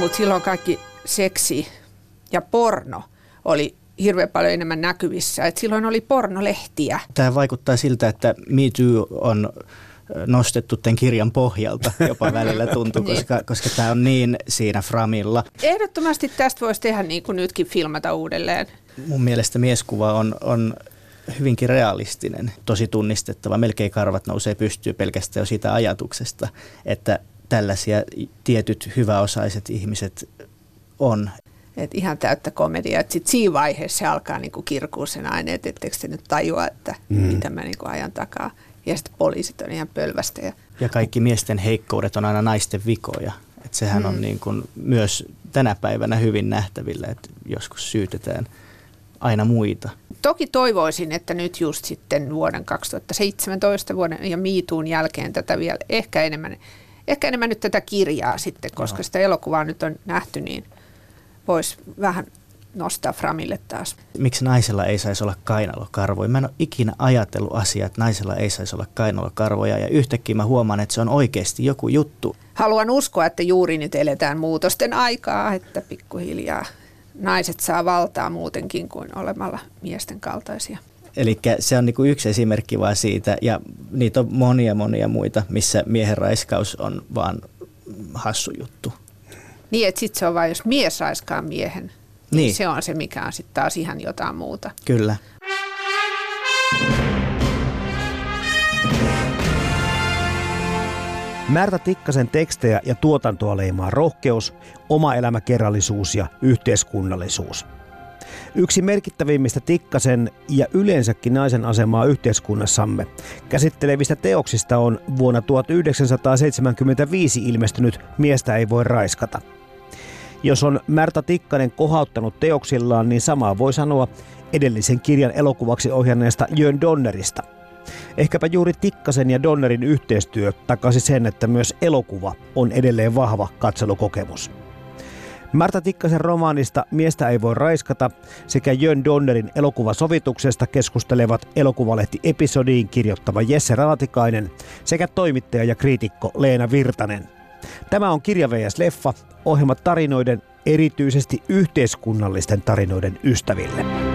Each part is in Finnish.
Mutta silloin kaikki seksi ja porno oli hirveän paljon enemmän näkyvissä. Et silloin oli pornolehtiä. Tämä vaikuttaa siltä, että Me Too on nostettu tämän kirjan pohjalta jopa välillä tuntuu, niin. koska, koska tämä on niin siinä framilla. Ehdottomasti tästä voisi tehdä niin kuin nytkin filmata uudelleen. Mun mielestä mieskuva on, on hyvinkin realistinen, tosi tunnistettava. Melkein karvat nousee pystyy pelkästään jo siitä ajatuksesta, että tällaisia tietyt hyväosaiset ihmiset on. Et ihan täyttä komedia. Sitten siinä vaiheessa se alkaa niinku kirkua sen aine, että ettekö te nyt tajua, että mm. mitä mä niinku ajan takaa. Ja sitten poliisit on ihan pölvästä. Ja, ja kaikki miesten heikkoudet on aina naisten vikoja. Et sehän mm. on niin kuin myös tänä päivänä hyvin nähtävillä, että joskus syytetään aina muita. Toki toivoisin, että nyt just sitten vuoden 2017 vuoden ja miituun jälkeen tätä vielä ehkä enemmän ehkä enemmän nyt tätä kirjaa sitten, koska no. sitä elokuvaa nyt on nähty, niin voisi vähän nostaa Framille taas. Miksi naisella ei saisi olla kainalokarvoja? Mä en ole ikinä ajatellut asiaa, että naisella ei saisi olla kainalokarvoja ja yhtäkkiä mä huomaan, että se on oikeasti joku juttu. Haluan uskoa, että juuri nyt eletään muutosten aikaa, että pikkuhiljaa naiset saa valtaa muutenkin kuin olemalla miesten kaltaisia. Eli se on niinku yksi esimerkki vaan siitä, ja niitä on monia monia muita, missä miehen raiskaus on vaan hassu juttu. Niin, että sitten se on vain, jos mies raiskaa miehen, niin, niin se on se, mikä on sitten taas ihan jotain muuta. Kyllä. Märtä Tikkasen tekstejä ja tuotantoa leimaa rohkeus, oma elämäkerrallisuus ja yhteiskunnallisuus – Yksi merkittävimmistä Tikkasen ja yleensäkin naisen asemaa yhteiskunnassamme käsittelevistä teoksista on vuonna 1975 ilmestynyt Miestä ei voi raiskata. Jos on Märta Tikkanen kohauttanut teoksillaan, niin samaa voi sanoa edellisen kirjan elokuvaksi ohjanneesta Jön Donnerista. Ehkäpä juuri Tikkasen ja Donnerin yhteistyö takasi sen, että myös elokuva on edelleen vahva katselukokemus. Marta Tikkasen romaanista Miestä ei voi raiskata sekä Jön Donnerin elokuvasovituksesta keskustelevat elokuvalehti episodiin kirjoittava Jesse Raatikainen sekä toimittaja ja kriitikko Leena Virtanen. Tämä on Kirja vs. Leffa, ohjelma tarinoiden, erityisesti yhteiskunnallisten tarinoiden ystäville.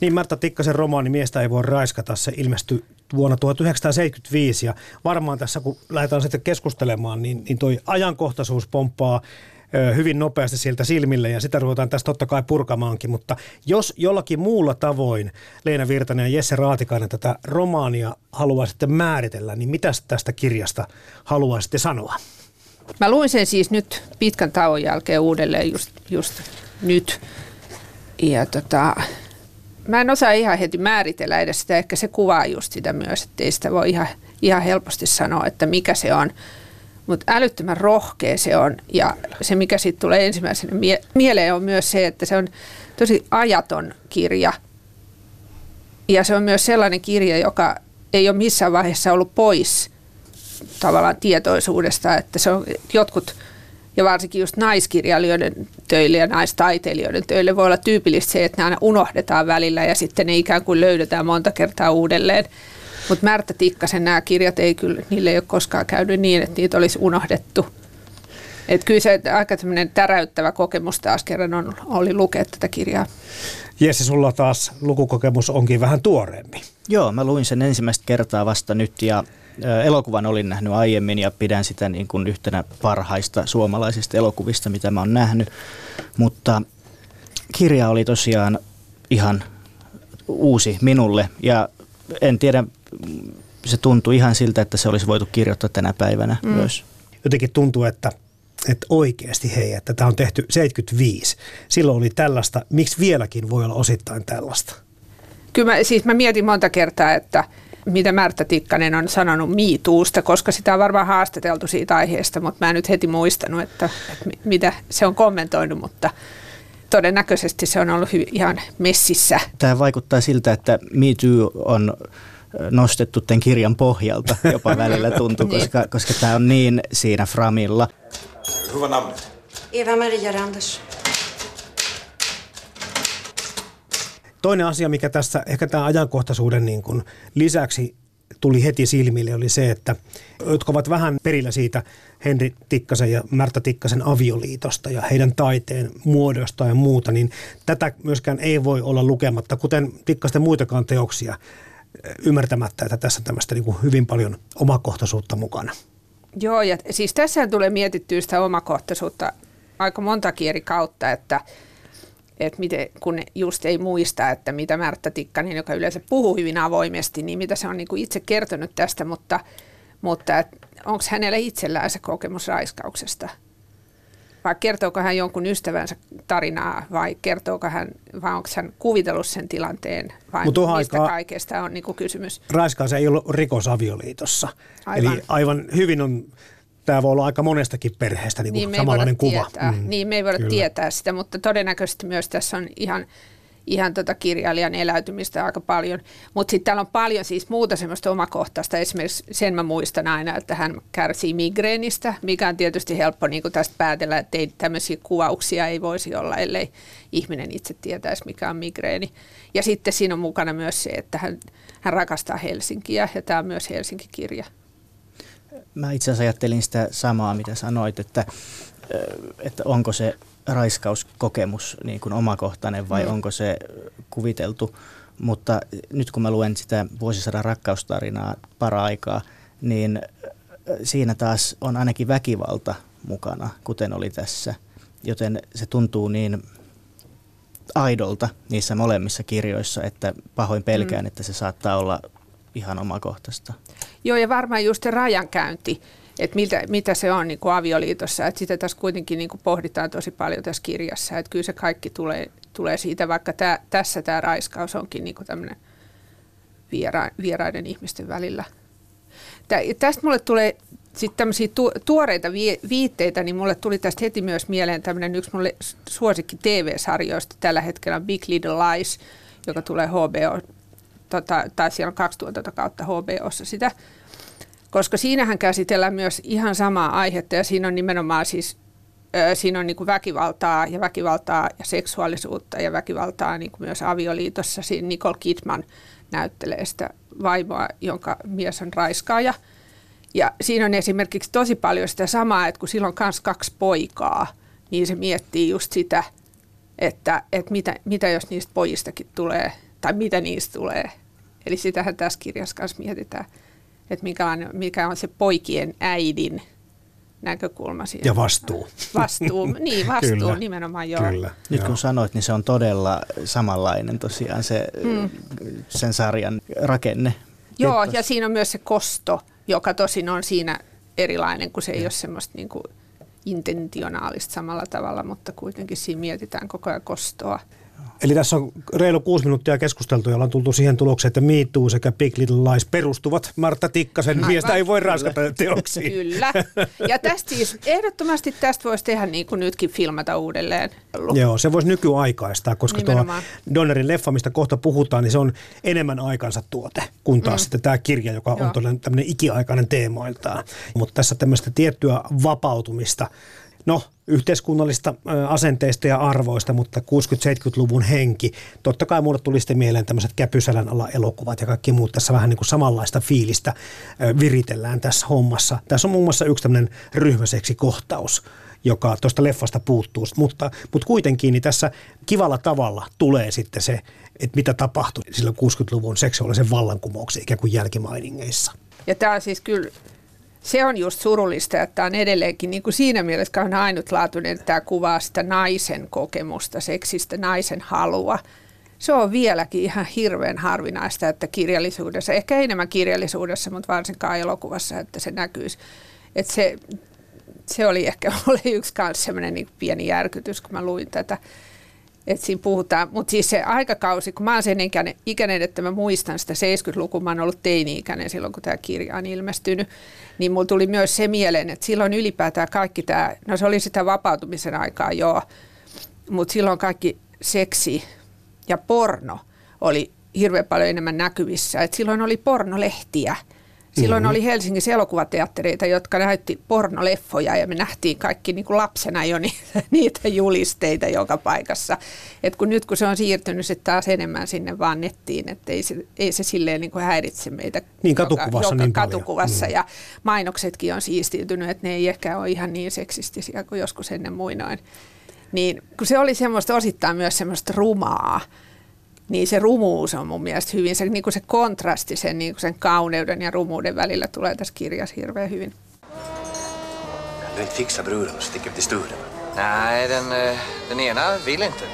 Niin Märta Tikkasen romaani Miestä ei voi raiskata, se ilmestyi vuonna 1975 ja varmaan tässä kun lähdetään sitten keskustelemaan, niin, niin toi ajankohtaisuus pomppaa hyvin nopeasti sieltä silmille ja sitä ruvetaan tästä totta kai purkamaankin, mutta jos jollakin muulla tavoin Leena Virtanen ja Jesse Raatikainen tätä romaania haluaisitte määritellä, niin mitä tästä kirjasta haluaisitte sanoa? Mä luin sen siis nyt pitkän tauon jälkeen uudelleen just, just nyt. Ja tota, mä en osaa ihan heti määritellä edes sitä, ehkä se kuvaa just sitä myös, että ei sitä voi ihan, ihan helposti sanoa, että mikä se on. Mutta älyttömän rohkea se on ja se mikä siitä tulee ensimmäisenä mie- mieleen on myös se, että se on tosi ajaton kirja. Ja se on myös sellainen kirja, joka ei ole missään vaiheessa ollut pois tavallaan tietoisuudesta, että se on jotkut – ja varsinkin just naiskirjailijoiden töille ja naistaiteilijoiden töille voi olla tyypillistä se, että ne aina unohdetaan välillä ja sitten ne ikään kuin löydetään monta kertaa uudelleen. Mutta Märtä Tikkasen nämä kirjat ei kyllä, niille ei ole koskaan käynyt niin, että niitä olisi unohdettu. Et kyllä se aika täräyttävä kokemus taas kerran on, oli lukea tätä kirjaa. Jesse, sulla taas lukukokemus onkin vähän tuoreempi. Joo, mä luin sen ensimmäistä kertaa vasta nyt ja elokuvan olin nähnyt aiemmin ja pidän sitä niin kuin yhtenä parhaista suomalaisista elokuvista, mitä mä oon nähnyt. Mutta kirja oli tosiaan ihan uusi minulle ja en tiedä, se tuntui ihan siltä, että se olisi voitu kirjoittaa tänä päivänä mm. myös. Jotenkin tuntuu, että, että oikeasti hei, että tämä on tehty 75. Silloin oli tällaista, miksi vieläkin voi olla osittain tällaista? Kyllä mä, siis mä mietin monta kertaa, että mitä Märtä Tikkanen on sanonut miituusta, koska sitä on varmaan haastateltu siitä aiheesta, mutta mä en nyt heti muistanut, että, että mitä se on kommentoinut, mutta todennäköisesti se on ollut ihan messissä. Tämä vaikuttaa siltä, että Me Too on nostettu tämän kirjan pohjalta jopa välillä tuntuu, niin. koska, koska tämä on niin siinä framilla. Hyvä namn? Eva-Maria Randers. Toinen asia, mikä tässä ehkä tämä ajankohtaisuuden niin kuin lisäksi tuli heti silmille, oli se, että jotka ovat vähän perillä siitä Henri Tikkasen ja Märtä Tikkasen avioliitosta ja heidän taiteen muodosta ja muuta, niin tätä myöskään ei voi olla lukematta, kuten Tikkasten muitakaan teoksia, ymmärtämättä, että tässä on tämmöistä niin kuin hyvin paljon omakohtaisuutta mukana. Joo, ja siis tässä tulee mietittyä sitä omakohtaisuutta aika monta eri kautta, että – että miten, kun just ei muista, että mitä Märttä Tikkanen, joka yleensä puhuu hyvin avoimesti, niin mitä se on niin kuin itse kertonut tästä, mutta, mutta onko hänellä itsellään se kokemus raiskauksesta? Vai kertooko hän jonkun ystävänsä tarinaa vai kertooko hän, vai onko hän kuvitellut sen tilanteen vai Mut mistä kaikesta on niin kuin kysymys? Raiskaus ei ollut rikosavioliitossa. Aivan. Eli aivan hyvin on tämä voi olla aika monestakin perheestä niin niin samanlainen kuva. Tietää. Mm. Niin, me ei voida Kyllä. tietää sitä, mutta todennäköisesti myös tässä on ihan, ihan tota kirjailijan eläytymistä aika paljon. Mutta sitten täällä on paljon siis muuta semmoista omakohtaista. Esimerkiksi sen mä muistan aina, että hän kärsii migreenistä, mikä on tietysti helppo niin tästä päätellä, että ei, tämmöisiä kuvauksia ei voisi olla, ellei ihminen itse tietäisi, mikä on migreeni. Ja sitten siinä on mukana myös se, että hän, hän rakastaa Helsinkiä, ja tämä on myös Helsinki-kirja. Mä itse asiassa ajattelin sitä samaa, mitä sanoit, että, että onko se raiskauskokemus niin kuin omakohtainen vai mm. onko se kuviteltu. Mutta nyt kun mä luen sitä vuosisadan rakkaustarinaa para-aikaa, niin siinä taas on ainakin väkivalta mukana, kuten oli tässä. Joten se tuntuu niin aidolta niissä molemmissa kirjoissa, että pahoin pelkään, mm. että se saattaa olla ihan omakohtaista. Joo, ja varmaan just se rajankäynti, että mitä, mitä se on niin kuin avioliitossa. Että sitä tässä kuitenkin niin kuin pohditaan tosi paljon tässä kirjassa. Että kyllä se kaikki tulee, tulee siitä, vaikka tämä, tässä tämä raiskaus onkin niin kuin tämmöinen viera, vieraiden ihmisten välillä. Tää, tästä mulle tulee sitten tämmöisiä tu, tuoreita vi, viitteitä, niin mulle tuli tästä heti myös mieleen tämmöinen yksi mulle suosikki TV-sarjoista tällä hetkellä Big Little Lies, joka tulee HBO tota, tai siellä on kaksi tuotantokautta kautta HBOssa sitä, koska siinähän käsitellään myös ihan samaa aihetta ja siinä on nimenomaan siis siinä on niin kuin väkivaltaa ja väkivaltaa ja seksuaalisuutta ja väkivaltaa niin kuin myös avioliitossa. Siinä Nicole Kidman näyttelee sitä vaimoa, jonka mies on raiskaaja. Ja siinä on esimerkiksi tosi paljon sitä samaa, että kun silloin on myös kaksi poikaa, niin se miettii just sitä, että, että mitä, mitä jos niistä pojistakin tulee tai mitä niistä tulee. Eli sitähän tässä kirjassa kanssa mietitään, että mikä on, mikä on se poikien äidin näkökulma siinä. Ja vastuu. Vastuu, niin vastuu Kyllä. nimenomaan joo. Kyllä, Nyt joo. kun sanoit, niin se on todella samanlainen tosiaan se, mm. sen sarjan rakenne. Joo, ja siinä on myös se kosto, joka tosin on siinä erilainen, kun se ei ja. ole semmoista niin kuin intentionaalista samalla tavalla, mutta kuitenkin siinä mietitään koko ajan kostoa. Eli tässä on reilu kuusi minuuttia keskusteltu ja ollaan tultu siihen tulokseen, että Me Too sekä Big Little Lies perustuvat Martta Tikkasen Aivan. miestä ei voi raskata teoksiin. Kyllä. Ja tästä siis, ehdottomasti tästä voisi tehdä niin kuin nytkin filmata uudelleen. Joo, se voisi nykyaikaistaa, koska Nimenomaan. tuo Donnerin leffa, mistä kohta puhutaan, niin se on enemmän aikansa tuote, kun taas mm. sitten tämä kirja, joka Joo. on tämmöinen ikiaikainen teemoiltaan. Mutta tässä tämmöistä tiettyä vapautumista no, yhteiskunnallista asenteista ja arvoista, mutta 60-70-luvun henki. Totta kai mulle tuli sitten mieleen tämmöiset käpysälän alla elokuvat ja kaikki muut. Tässä vähän niin kuin samanlaista fiilistä viritellään tässä hommassa. Tässä on muun muassa yksi tämmöinen ryhmäseksi kohtaus joka tuosta leffasta puuttuu, mutta, mutta kuitenkin niin tässä kivalla tavalla tulee sitten se, että mitä tapahtui silloin 60-luvun seksuaalisen vallankumouksen ikään kuin jälkimainingeissa. Ja tämä siis kyllä se on just surullista, että on edelleenkin niin kuin siinä mielessä kauhean ainutlaatuinen, että tämä kuvaa sitä naisen kokemusta, seksistä, naisen halua. se on vieläkin ihan hirveän harvinaista, että kirjallisuudessa, ehkä enemmän kirjallisuudessa, mutta varsinkaan elokuvassa, että se näkyisi. Että se, se oli ehkä oli yksi kanssa semmoinen niin pieni järkytys, kun mä luin tätä. Että siinä puhutaan, mutta siis se aikakausi, kun mä oon sen ikäinen, ikäinen että mä muistan sitä 70-lukua, mä oon ollut teini-ikäinen silloin, kun tämä kirja on ilmestynyt, niin mulla tuli myös se mieleen, että silloin ylipäätään kaikki tämä, no se oli sitä vapautumisen aikaa joo, mutta silloin kaikki seksi ja porno oli hirveän paljon enemmän näkyvissä. Et silloin oli pornolehtiä. Silloin mm-hmm. oli Helsingissä elokuvateattereita, jotka näytti pornoleffoja ja me nähtiin kaikki niin kuin lapsena jo niitä, niitä julisteita joka paikassa. Et kun nyt kun se on siirtynyt sitten taas enemmän sinne vaan nettiin, että ei se, ei se silleen niin kuin häiritse meitä niin, katukuvassa, joka, niin katukuvassa. Mm. Ja mainoksetkin on siistiytynyt, että ne ei ehkä ole ihan niin seksistisiä kuin joskus ennen muinoin niin kun se oli semmoista osittain myös semmoista rumaa, niin se rumuus on mun mielestä hyvin, se, niin kuin se kontrasti sen, niin kuin sen kauneuden ja rumuuden välillä tulee tässä kirjassa hirveän hyvin. Kan du inte fixa bruden och sticka upp till stugan? Nej, den, eh, den ena vill inte.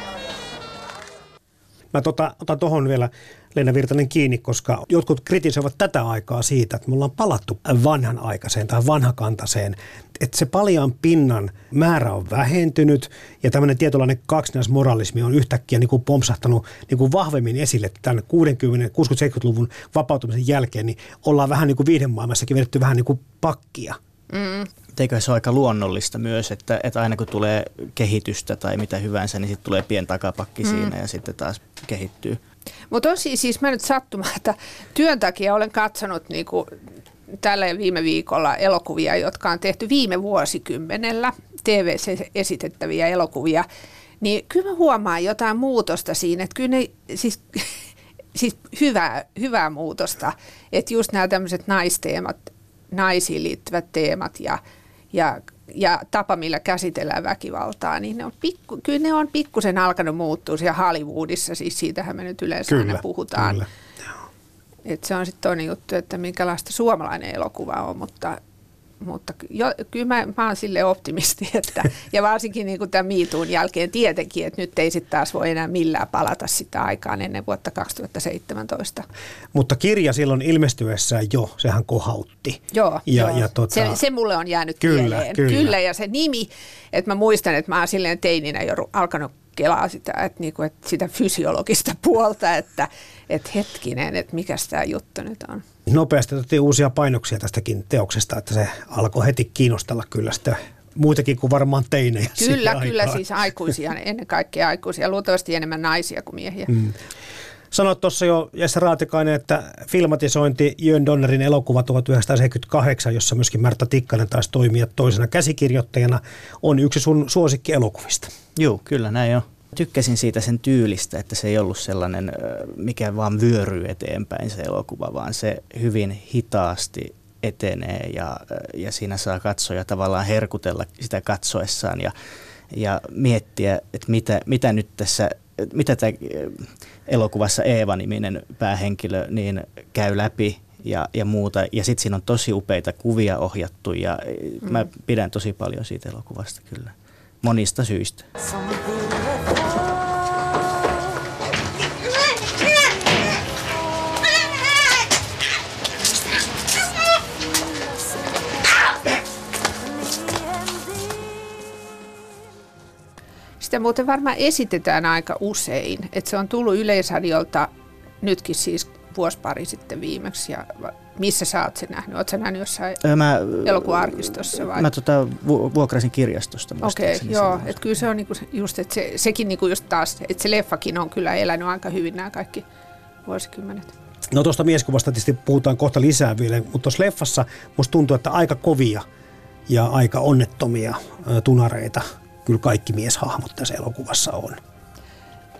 Mä tota, otan tuohon vielä Leena Virtanen kiinni, koska jotkut kritisoivat tätä aikaa siitä, että me ollaan palattu vanhanaikaiseen tai vanhakantaiseen. Että se paljaan pinnan määrä on vähentynyt ja tämmöinen tietynlainen kaksinaismoralismi on yhtäkkiä niin kuin pompsahtanut niin kuin vahvemmin esille tämän 60, 60-70-luvun vapautumisen jälkeen, niin ollaan vähän niin kuin viihdemaailmassakin vedetty vähän niin kuin pakkia. Mm. Eikö se ole aika luonnollista myös, että, että aina kun tulee kehitystä tai mitä hyvänsä, niin sitten tulee pien takapakki mm. siinä ja sitten taas kehittyy. Mutta on siis, siis mä nyt sattumalta työn takia olen katsonut niinku tällä viime viikolla elokuvia, jotka on tehty viime vuosikymmenellä, TV-esitettäviä elokuvia, niin kyllä mä huomaan jotain muutosta siinä, että kyllä ne, siis, siis hyvää, hyvää muutosta, että just nämä tämmöiset naisteemat, naisiin liittyvät teemat ja, ja, ja tapa, millä käsitellään väkivaltaa, niin ne on pikku, kyllä ne on pikkusen alkanut muuttua siellä Hollywoodissa, siis siitähän me nyt yleensä Kyllä, aina puhutaan. kyllä. Et se on sitten toinen juttu, että minkälaista suomalainen elokuva on, mutta, mutta jo, kyllä mä, mä oon sille optimisti, että, ja varsinkin niin tämän miituun jälkeen tietenkin, että nyt ei sitten taas voi enää millään palata sitä aikaan ennen vuotta 2017. Mutta kirja silloin ilmestyessään jo, sehän kohautti. Joo, ja, joo. Ja tota, se, se mulle on jäänyt Kyllä, mieleen. kyllä. kyllä, ja se nimi, että mä muistan, että mä oon silleen teininä jo alkanut kelaa sitä, että, niinku, että sitä fysiologista puolta, että, että hetkinen, että mikä tämä juttu nyt on. nopeasti otettiin uusia painoksia tästäkin teoksesta, että se alkoi heti kiinnostella kyllä sitä muitakin kuin varmaan teinejä. Kyllä, kyllä aikaan. siis aikuisia, ennen kaikkea aikuisia, luultavasti enemmän naisia kuin miehiä. Mm. Sanoit tuossa jo Jesse Raatikainen, että filmatisointi Jön Donnerin elokuva 1978, jossa myöskin Märta Tikkanen taisi toimia toisena käsikirjoittajana, on yksi sun suosikkielokuvista. Joo, kyllä näin on. Tykkäsin siitä sen tyylistä, että se ei ollut sellainen, mikä vaan vyöryy eteenpäin se elokuva, vaan se hyvin hitaasti etenee ja, ja siinä saa katsoja tavallaan herkutella sitä katsoessaan ja, ja miettiä, että mitä, mitä nyt tässä, mitä tämä ö, elokuvassa Eeva-niminen päähenkilö niin käy läpi ja, ja muuta. Ja sitten siinä on tosi upeita kuvia ohjattu ja mm. mä pidän tosi paljon siitä elokuvasta kyllä. Monista syistä. Sitä muuten varmaan esitetään aika usein, että se on tullut Yleisradiolta nytkin siis vuosi pari sitten viimeksi. Ja missä sä oot sen nähnyt? Oot sä nähnyt jossain Mä, elokuva-arkistossa vai? Mä tota, vu- vuokrasin kirjastosta Okei, muistaakseni joo, että kyllä se on niinku just, että se, sekin niinku just taas, että se leffakin on kyllä elänyt aika hyvin nämä kaikki vuosikymmenet. No tuosta mieskuvasta tietysti puhutaan kohta lisää vielä, mutta tuossa leffassa musta tuntuu, että aika kovia ja aika onnettomia tunareita kyllä kaikki mieshahmot tässä elokuvassa on.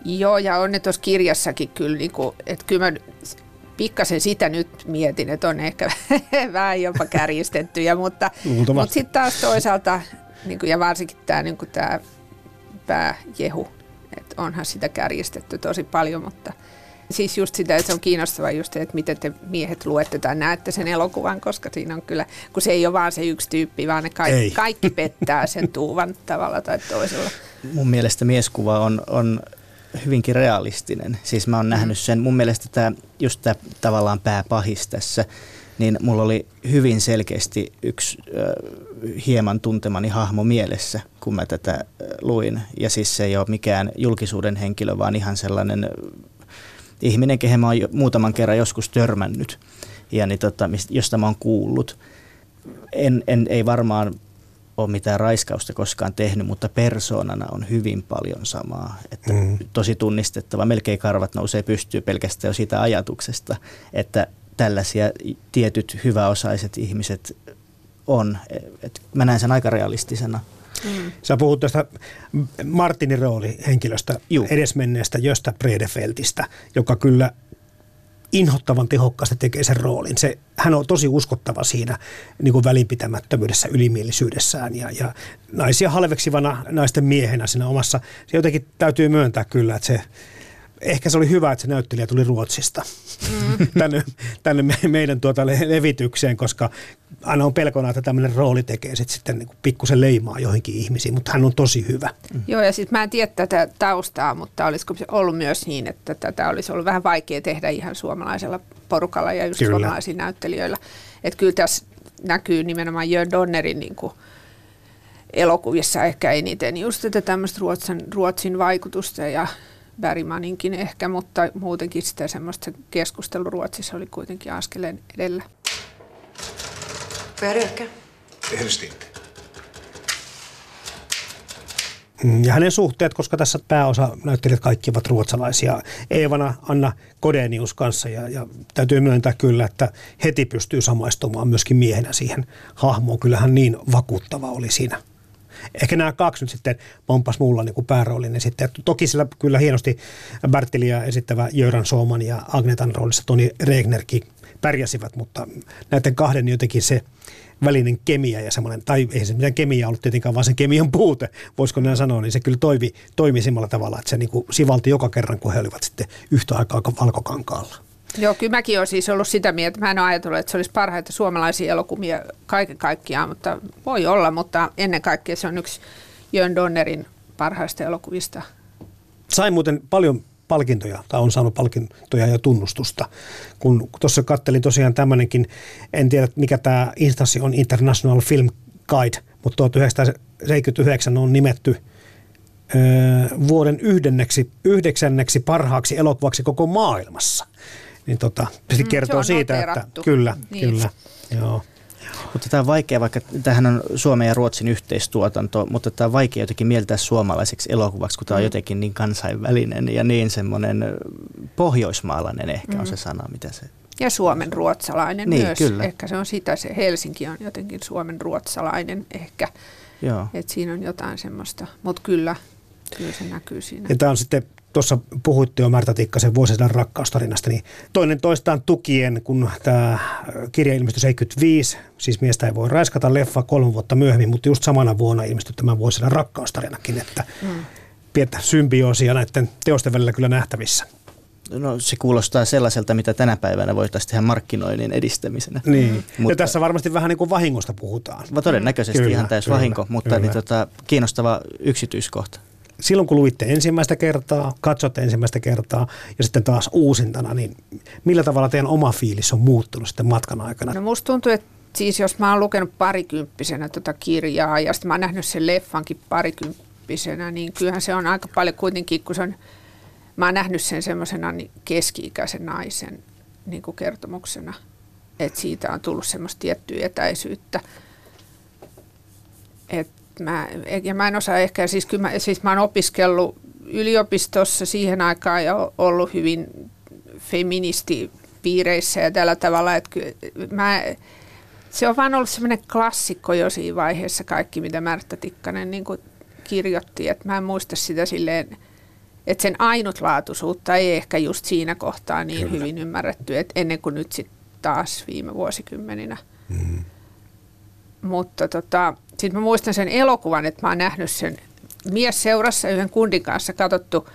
Joo, ja on ne tuossa kirjassakin kyllä, niinku, että kyllä mä pikkasen sitä nyt mietin, että on ehkä vähän jopa kärjistettyjä, mutta, Luultavasti. mutta sitten taas toisaalta, niinku, ja varsinkin tämä tää pääjehu, että onhan sitä kärjistetty tosi paljon, mutta siis just sitä, että se on kiinnostavaa just, että miten te miehet luette tai näette sen elokuvan, koska siinä on kyllä, kun se ei ole vaan se yksi tyyppi, vaan ne Ei. kaikki, kaikki pettää sen tuuvan tavalla tai toisella. Mun mielestä mieskuva on, on hyvinkin realistinen. Siis mä oon nähnyt sen, mun mielestä tämä, just tämä tavallaan pääpahis tässä, niin mulla oli hyvin selkeästi yksi äh, hieman tuntemani hahmo mielessä, kun mä tätä äh, luin. Ja siis se ei ole mikään julkisuuden henkilö, vaan ihan sellainen ihminen, kehen mä oon muutaman kerran joskus törmännyt ja niin tota, josta mä oon kuullut. En, en, ei varmaan ole mitään raiskausta koskaan tehnyt, mutta persoonana on hyvin paljon samaa. Että mm. Tosi tunnistettava, melkein karvat nousee pystyy pelkästään jo siitä ajatuksesta, että tällaisia tietyt hyväosaiset ihmiset on. Et mä näen sen aika realistisena. Mm. Sä puhut tästä Martinin rooli henkilöstä, Juh. edesmenneestä Jöstä Bredefeltistä, joka kyllä inhottavan tehokkaasti tekee sen roolin. Se, hän on tosi uskottava siinä niin kuin välinpitämättömyydessä, ylimielisyydessään ja, ja naisia halveksivana naisten miehenä siinä omassa. Se jotenkin täytyy myöntää kyllä, että se ehkä se oli hyvä, että se näyttelijä tuli Ruotsista mm. tänne, tänne meidän tuota levitykseen, koska aina on pelkona, että tämmöinen rooli tekee sit sitten niin pikkusen leimaa joihinkin ihmisiin, mutta hän on tosi hyvä. Mm. Joo, ja sitten mä en tiedä tätä taustaa, mutta olisiko se ollut myös niin, että tätä olisi ollut vähän vaikea tehdä ihan suomalaisella porukalla ja just kyllä. suomalaisilla näyttelijöillä. Että kyllä tässä näkyy nimenomaan Jörn Donnerin niin kuin elokuvissa ehkä eniten just tätä tämmöistä Ruotsin, Ruotsin vaikutusta ja Bergmaninkin ehkä, mutta muutenkin sitä semmoista keskustelu Ruotsissa oli kuitenkin askeleen edellä. Får jag röka? Helst inte. Mm, ja hänen suhteet, koska tässä pääosa näyttelijät kaikki ovat ruotsalaisia. Eevana, Anna Kodenius kanssa ja, ja täytyy myöntää kyllä, että heti pystyy samaistumaan myöskin miehenä siihen hahmoon. Kyllähän niin vakuuttava oli siinä ehkä nämä kaksi nyt sitten pompas mulla niin pääroolinen sitten. Toki sillä kyllä hienosti Bertiliä esittävä Jöran Sooman ja Agnetan roolissa Toni Regnerkin pärjäsivät, mutta näiden kahden jotenkin se välinen kemia ja semmoinen, tai ei se mitään kemia ollut tietenkään, vaan sen kemian puute, voisiko näin sanoa, niin se kyllä toimi, toimi samalla tavalla, että se niin kuin sivalti joka kerran, kun he olivat sitten yhtä aikaa valkokankaalla. Joo, kyllä mäkin olen siis ollut sitä mieltä. Mä en ole ajatellut, että se olisi parhaita suomalaisia elokuvia kaiken kaikkiaan, mutta voi olla, mutta ennen kaikkea se on yksi Jön Donnerin parhaista elokuvista. Sain muuten paljon palkintoja, tai on saanut palkintoja ja tunnustusta. Kun tuossa kattelin tosiaan tämmöinenkin, en tiedä mikä tämä instanssi on, International Film Guide, mutta 1979 on nimetty vuoden yhdenneksi, yhdeksänneksi parhaaksi elokuvaksi koko maailmassa niin tota, se mm, kertoo se siitä, noterattu. että kyllä, niin. kyllä, joo. Mutta tämä on vaikea, vaikka tähän on Suomen ja Ruotsin yhteistuotanto, mutta tämä on vaikea jotenkin mieltää suomalaiseksi elokuvaksi, kun tämä on mm. jotenkin niin kansainvälinen ja niin semmoinen pohjoismaalainen ehkä mm. on se sana, mitä se... Ja Suomen ruotsalainen niin, myös. Kyllä. Ehkä se on sitä, se Helsinki on jotenkin Suomen ruotsalainen ehkä. Joo. Että siinä on jotain semmoista, mutta kyllä, kyllä se näkyy siinä. Ja tämä on sitten tuossa puhuitte jo Märtä Tikkasen vuosisadan rakkaustarinasta, niin toinen toistaan tukien, kun tämä kirja ilmestyi 75, siis miestä ei voi raiskata leffa kolme vuotta myöhemmin, mutta just samana vuonna ilmestyi tämä vuosisadan rakkaustarinakin, että mm. pientä symbioosia näiden teosten välillä kyllä nähtävissä. No se kuulostaa sellaiselta, mitä tänä päivänä voitaisiin tehdä markkinoinnin edistämisenä. Niin, mutta, ja tässä varmasti vähän niin kuin vahingosta puhutaan. Todennäköisesti kyllä, ihan täys kyllä, vahinko, mutta kyllä. Niin tota, kiinnostava yksityiskohta silloin kun luitte ensimmäistä kertaa, katsotte ensimmäistä kertaa ja sitten taas uusintana, niin millä tavalla teidän oma fiilis on muuttunut sitten matkan aikana? No musta tuntuu, että siis jos mä oon lukenut parikymppisenä tota kirjaa ja sitten mä oon nähnyt sen leffankin parikymppisenä, niin kyllähän se on aika paljon kuitenkin, kun se on, mä oon nähnyt sen semmoisena niin keski-ikäisen naisen niin kuin kertomuksena, että siitä on tullut semmoista tiettyä etäisyyttä. Että mä, ja mä en osaa ehkä, siis, kyllä mä, siis mä oon opiskellut yliopistossa siihen aikaan ja ollut hyvin feministipiireissä ja tällä tavalla, että mä, se on vaan ollut semmoinen klassikko jo siinä vaiheessa kaikki, mitä Märtä Tikkanen niin kuin kirjoitti, että mä en muista sitä silleen, että sen ainutlaatuisuutta ei ehkä just siinä kohtaa niin Kyllä. hyvin ymmärretty, että ennen kuin nyt sitten taas viime vuosikymmeninä. Mm. Mutta tota, sitten mä muistan sen elokuvan, että mä oon nähnyt sen mies seurassa yhden kundin kanssa katsottu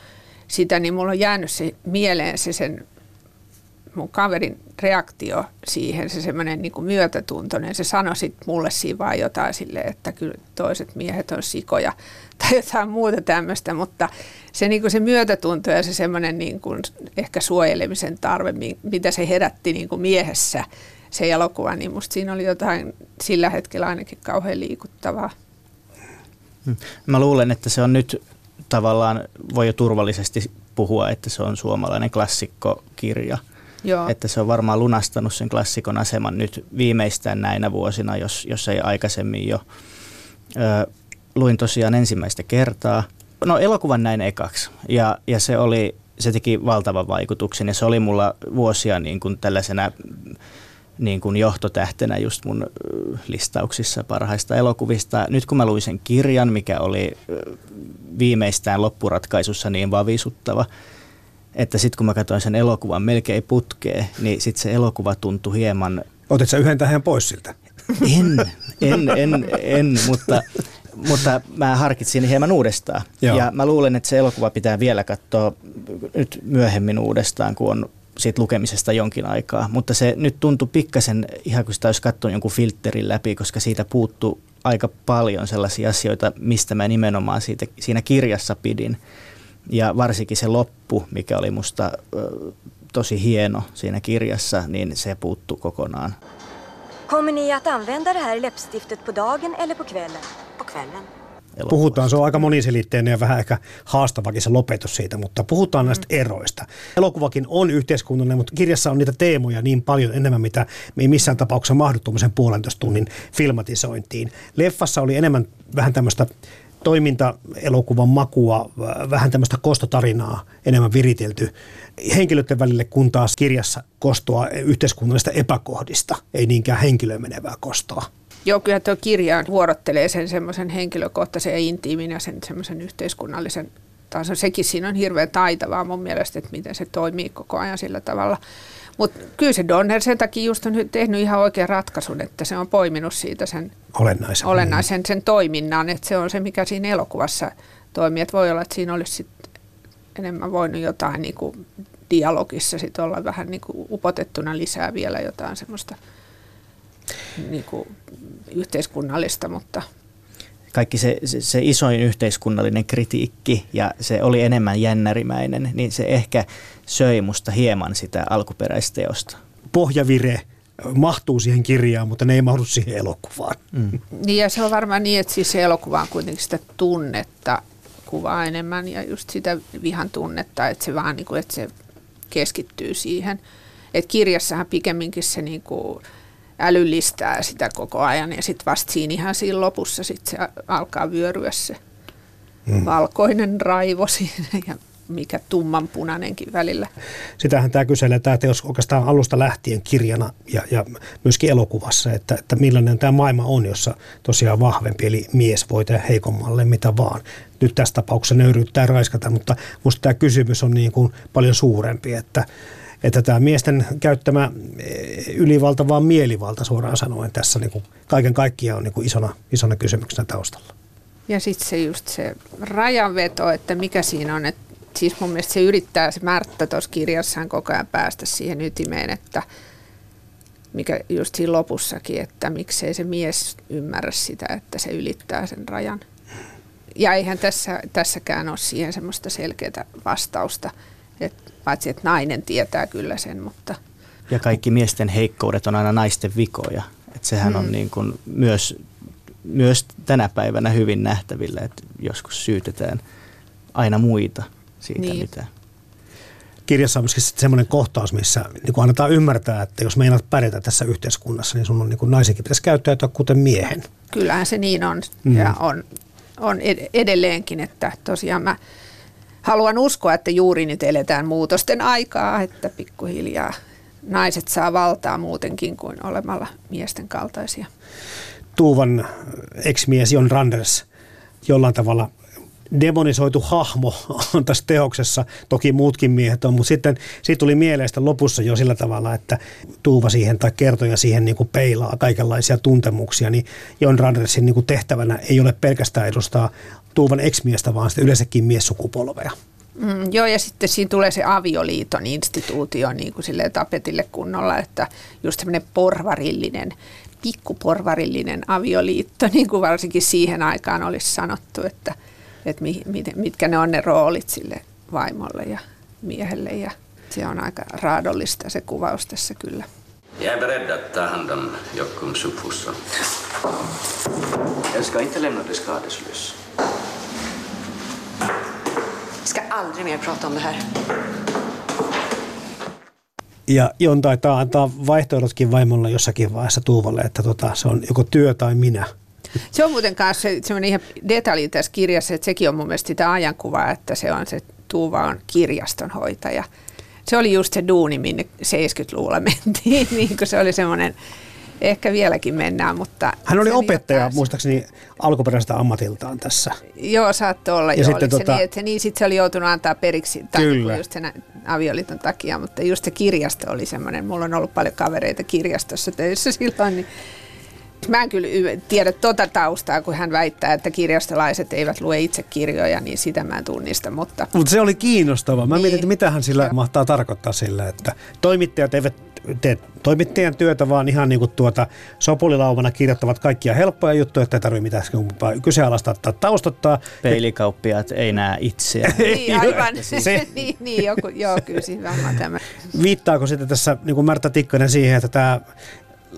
sitä, niin mulla on jäänyt se mieleen se sen mun kaverin reaktio siihen, se semmoinen niin myötätuntoinen, se sanoi sitten mulle siinä vaan jotain sille, että kyllä toiset miehet on sikoja tai jotain muuta tämmöistä, mutta se, niin kuin se myötätunto ja se semmoinen niin kuin ehkä suojelemisen tarve, mitä se herätti niin kuin miehessä, se elokuva, niin musta siinä oli jotain sillä hetkellä ainakin kauhean liikuttavaa. Hmm. Mä luulen, että se on nyt tavallaan, voi jo turvallisesti puhua, että se on suomalainen klassikkokirja. Joo. Että se on varmaan lunastanut sen klassikon aseman nyt viimeistään näinä vuosina, jos, jos ei aikaisemmin jo. Ö, luin tosiaan ensimmäistä kertaa. No elokuvan näin ekaksi ja, ja se oli se teki valtavan vaikutuksen ja se oli mulla vuosia niin kuin tällaisena niin kuin johtotähtenä just mun listauksissa parhaista elokuvista. Nyt kun mä luin sen kirjan, mikä oli viimeistään loppuratkaisussa niin vavisuttava, että sitten kun mä katsoin sen elokuvan melkein putkeen, niin sitten se elokuva tuntui hieman... Otit sä yhden tähän pois siltä? En, en, en, en mutta, mutta mä harkitsin hieman uudestaan. Joo. Ja mä luulen, että se elokuva pitää vielä katsoa nyt myöhemmin uudestaan, kun on siitä lukemisesta jonkin aikaa, mutta se nyt tuntui pikkasen ihan kuin sitä olisi katsonut jonkun filterin läpi, koska siitä puuttuu aika paljon sellaisia asioita, mistä mä nimenomaan siitä, siinä kirjassa pidin. Ja varsinkin se loppu, mikä oli musta ö, tosi hieno siinä kirjassa, niin se puuttuu kokonaan. Kommer ni att använda det här läppstiftet på dagen eller på kvällen? På kvällen puhutaan, se on aika moniselitteinen ja vähän ehkä haastavakin se lopetus siitä, mutta puhutaan näistä mm. eroista. Elokuvakin on yhteiskunnallinen, mutta kirjassa on niitä teemoja niin paljon enemmän, mitä me ei missään tapauksessa mahdu tuommoisen puolentoista tunnin filmatisointiin. Leffassa oli enemmän vähän tämmöistä toimintaelokuvan makua, vähän tämmöistä kostotarinaa enemmän viritelty henkilöiden välille, kun taas kirjassa kostoa yhteiskunnallista epäkohdista, ei niinkään henkilöön menevää kostoa. Joo, kyllä tuo kirja vuorottelee sen semmoisen henkilökohtaisen ja intiimin ja sen semmoisen yhteiskunnallisen tason. Sekin siinä on hirveän taitavaa mun mielestä, että miten se toimii koko ajan sillä tavalla. Mutta kyllä se Donner sen takia just on tehnyt ihan oikean ratkaisun, että se on poiminut siitä sen olennaisen, olennaisen sen toiminnan, että se on se, mikä siinä elokuvassa toimii. Että voi olla, että siinä olisi sit enemmän voinut jotain niin kuin dialogissa sit olla vähän niin kuin upotettuna lisää vielä jotain semmoista – niin kuin yhteiskunnallista, mutta kaikki se, se, se isoin yhteiskunnallinen kritiikki ja se oli enemmän jännärimäinen, niin se ehkä söi musta hieman sitä alkuperäisteosta. Pohjavire mahtuu siihen kirjaan, mutta ne ei mahdu siihen elokuvaan. Mm. Niin ja se on varmaan niin, että siis se elokuva on kuitenkin sitä tunnetta kuvaa enemmän ja just sitä vihan tunnetta, että se vaan niin kuin, että se keskittyy siihen. Että kirjassahan pikemminkin se niin kuin, älyllistää sitä koko ajan ja sitten vasta siinä ihan siinä lopussa sit se alkaa vyöryä se mm. valkoinen raivo siinä ja mikä tummanpunainenkin välillä. Sitähän tämä kyselee tämä teos oikeastaan alusta lähtien kirjana ja, ja myöskin elokuvassa, että, että millainen tämä maailma on, jossa tosiaan vahvempi eli mies voi tehdä heikommalle mitä vaan. Nyt tässä tapauksessa nöyryyttää raiskata, mutta minusta tämä kysymys on niin kuin paljon suurempi, että että tämä miesten käyttämä eh, ylivalta, vaan mielivalta suoraan sanoen tässä niin kuin kaiken kaikkiaan on niin kuin isona, isona kysymyksenä taustalla. Ja sitten se just se rajanveto, että mikä siinä on, että siis mun mielestä se yrittää se Märttä tuossa kirjassaan koko ajan päästä siihen ytimeen, että mikä just siinä lopussakin, että miksei se mies ymmärrä sitä, että se ylittää sen rajan. Ja eihän tässä, tässäkään ole siihen semmoista selkeää vastausta, että paitsi että nainen tietää kyllä sen, mutta... Ja kaikki miesten heikkoudet on aina naisten vikoja. Että sehän mm. on niin kuin myös, myös tänä päivänä hyvin nähtävillä, että joskus syytetään aina muita siitä, niin. mitä kirjassa on myöskin semmoinen kohtaus, missä niin kuin annetaan ymmärtää, että jos meinaat pärjätä tässä yhteiskunnassa, niin sun on niin kuin naisenkin pitäisi käyttäytyä kuten miehen. Kyllähän se niin on mm. ja on, on edelleenkin, että tosiaan mä haluan uskoa, että juuri nyt eletään muutosten aikaa, että pikkuhiljaa naiset saa valtaa muutenkin kuin olemalla miesten kaltaisia. Tuuvan ex-mies Jon Randers jollain tavalla demonisoitu hahmo on tässä teoksessa, toki muutkin miehet on, mutta sitten siitä tuli mieleen lopussa jo sillä tavalla, että Tuuva siihen tai kertoja siihen niin kuin peilaa kaikenlaisia tuntemuksia, niin Jon Randersin niin kuin tehtävänä ei ole pelkästään edustaa Tuuvan ex-miestä, vaan sitten yleensäkin miessukupolvea. Mm, joo, ja sitten siinä tulee se avioliiton instituutio niin kuin silleen tapetille kunnolla, että just semmoinen porvarillinen, pikkuporvarillinen avioliitto, niin kuin varsinkin siihen aikaan olisi sanottu, että, että mi, mitkä ne on ne roolit sille vaimolle ja miehelle. Ja se on aika raadollista se kuvaus tässä kyllä. Jag är beredd att ta hand om Jockums uppfostran. Jag ska inte lämna dig skadeslös. Vi ska aldrig mer prata om det här. Ja Jon taitaa antaa vaihtoehdotkin vaimolle jossakin vaiheessa Tuuvalle, että tota, se on joko työ tai minä. Se on muuten kanssa se, semmoinen ihan detalji tässä kirjassa, että sekin on mun mielestä sitä ajankuvaa, että se on se Tuuva on kirjastonhoitaja. Se oli just se duuni, minne 70-luvulla mentiin, niin kuin se oli semmoinen, ehkä vieläkin mennään, mutta... Hän oli opettaja muistaakseni alkuperäisestä ammatiltaan tässä. Joo, saattoi olla. Ja jo, sitten tota... se niin, että se, niin sitten se oli joutunut antaa periksi tai Kyllä. just sen avioliiton takia, mutta just se kirjasto oli semmoinen, mulla on ollut paljon kavereita kirjastossa töissä silloin, niin Mä en kyllä tiedä tuota taustaa, kun hän väittää, että kirjastolaiset eivät lue itse kirjoja, niin sitä mä en tunnista. Mutta Mut se oli kiinnostavaa. Mä niin. mietin, että mitä hän sillä mahtaa tarkoittaa sillä, että toimittajat eivät tee toimittajan työtä, vaan ihan niin kuin tuota sopulilaumana kirjoittavat kaikkia helppoja juttuja, että ei tarvitse mitään kyseenalaistaa tai taustottaa. Peilikauppiaat ei näe itseä. niin, aivan. se. niin, niin, joku, joo, kyllä siinä tämä. Viittaako sitten tässä niin kuin Märta Tikkanen siihen, että tämä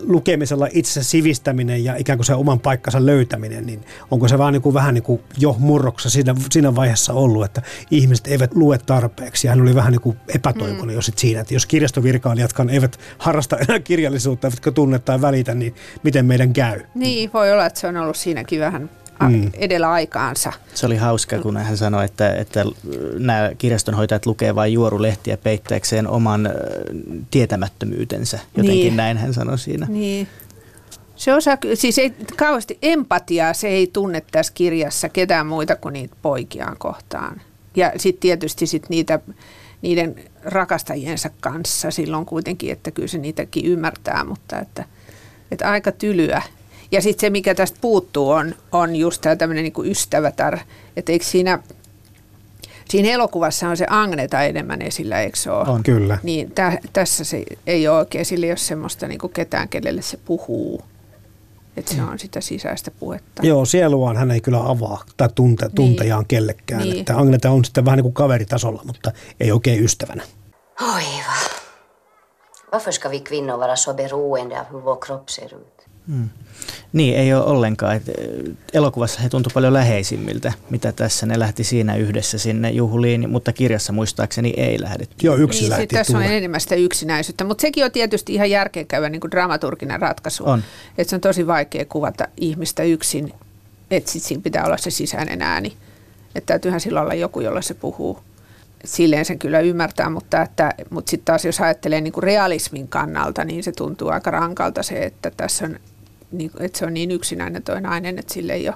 lukemisella itse sivistäminen ja ikään kuin se oman paikkansa löytäminen, niin onko se vaan niin kuin vähän niin kuin jo murroksessa siinä, siinä vaiheessa ollut, että ihmiset eivät lue tarpeeksi. Ja hän oli vähän niin kuin epätoivoinen mm. jo sit siinä, että jos kirjastovirkailijatkaan eivät harrasta enää kirjallisuutta, eivätkä tunne tai välitä, niin miten meidän käy? Niin, voi olla, että se on ollut siinäkin vähän mm. edellä aikaansa. Se oli hauska, kun hän sanoi, että, että nämä kirjastonhoitajat lukee vain juorulehtiä peittääkseen oman tietämättömyytensä. Jotenkin niin. näin hän sanoi siinä. Niin. Se osaa, siis ei, kauheasti empatiaa se ei tunne tässä kirjassa ketään muita kuin niitä poikiaan kohtaan. Ja sitten tietysti sit niitä, niiden rakastajiensa kanssa silloin kuitenkin, että kyllä se niitäkin ymmärtää, mutta että, että aika tylyä ja sitten se, mikä tästä puuttuu, on, on just tämä tämmöinen niin ystävätär. Että eikö siinä, siinä elokuvassa on se Agneta enemmän esillä, eikö se ole? On, kyllä. Niin tä, tässä se ei ole oikein, sillä ei ole semmoista niin kuin ketään, kenelle se puhuu. Että se on sitä sisäistä puhetta. Joo, sieluaan hän ei kyllä avaa tai tunte, niin. tuntejaan kellekään. Niin. Että Agneta on sitten vähän niin kuin kaveritasolla, mutta ei oikein ystävänä. Oi Varför ska vi kvinnor vara så beroende av hur vår kropp ser ut? Mm. Niin, ei ole ollenkaan. Et elokuvassa he tuntuivat paljon läheisimmiltä, mitä tässä. Ne lähti siinä yhdessä sinne juhliin, mutta kirjassa muistaakseni ei lähdetty. Joo, yksi niin, lähti Tässä on enemmän sitä yksinäisyyttä, mutta sekin on tietysti ihan järkeenkäyvä niin kuin dramaturginen ratkaisu. On. Että se on tosi vaikea kuvata ihmistä yksin, että sitten siinä pitää olla se sisäinen ääni. Että täytyyhän silloin olla joku, jolla se puhuu silleen sen kyllä ymmärtää, mutta, että, mutta sitten taas jos ajattelee niin kuin realismin kannalta, niin se tuntuu aika rankalta se, että tässä on niin, että se on niin yksinäinen tuo nainen, että sille ei ole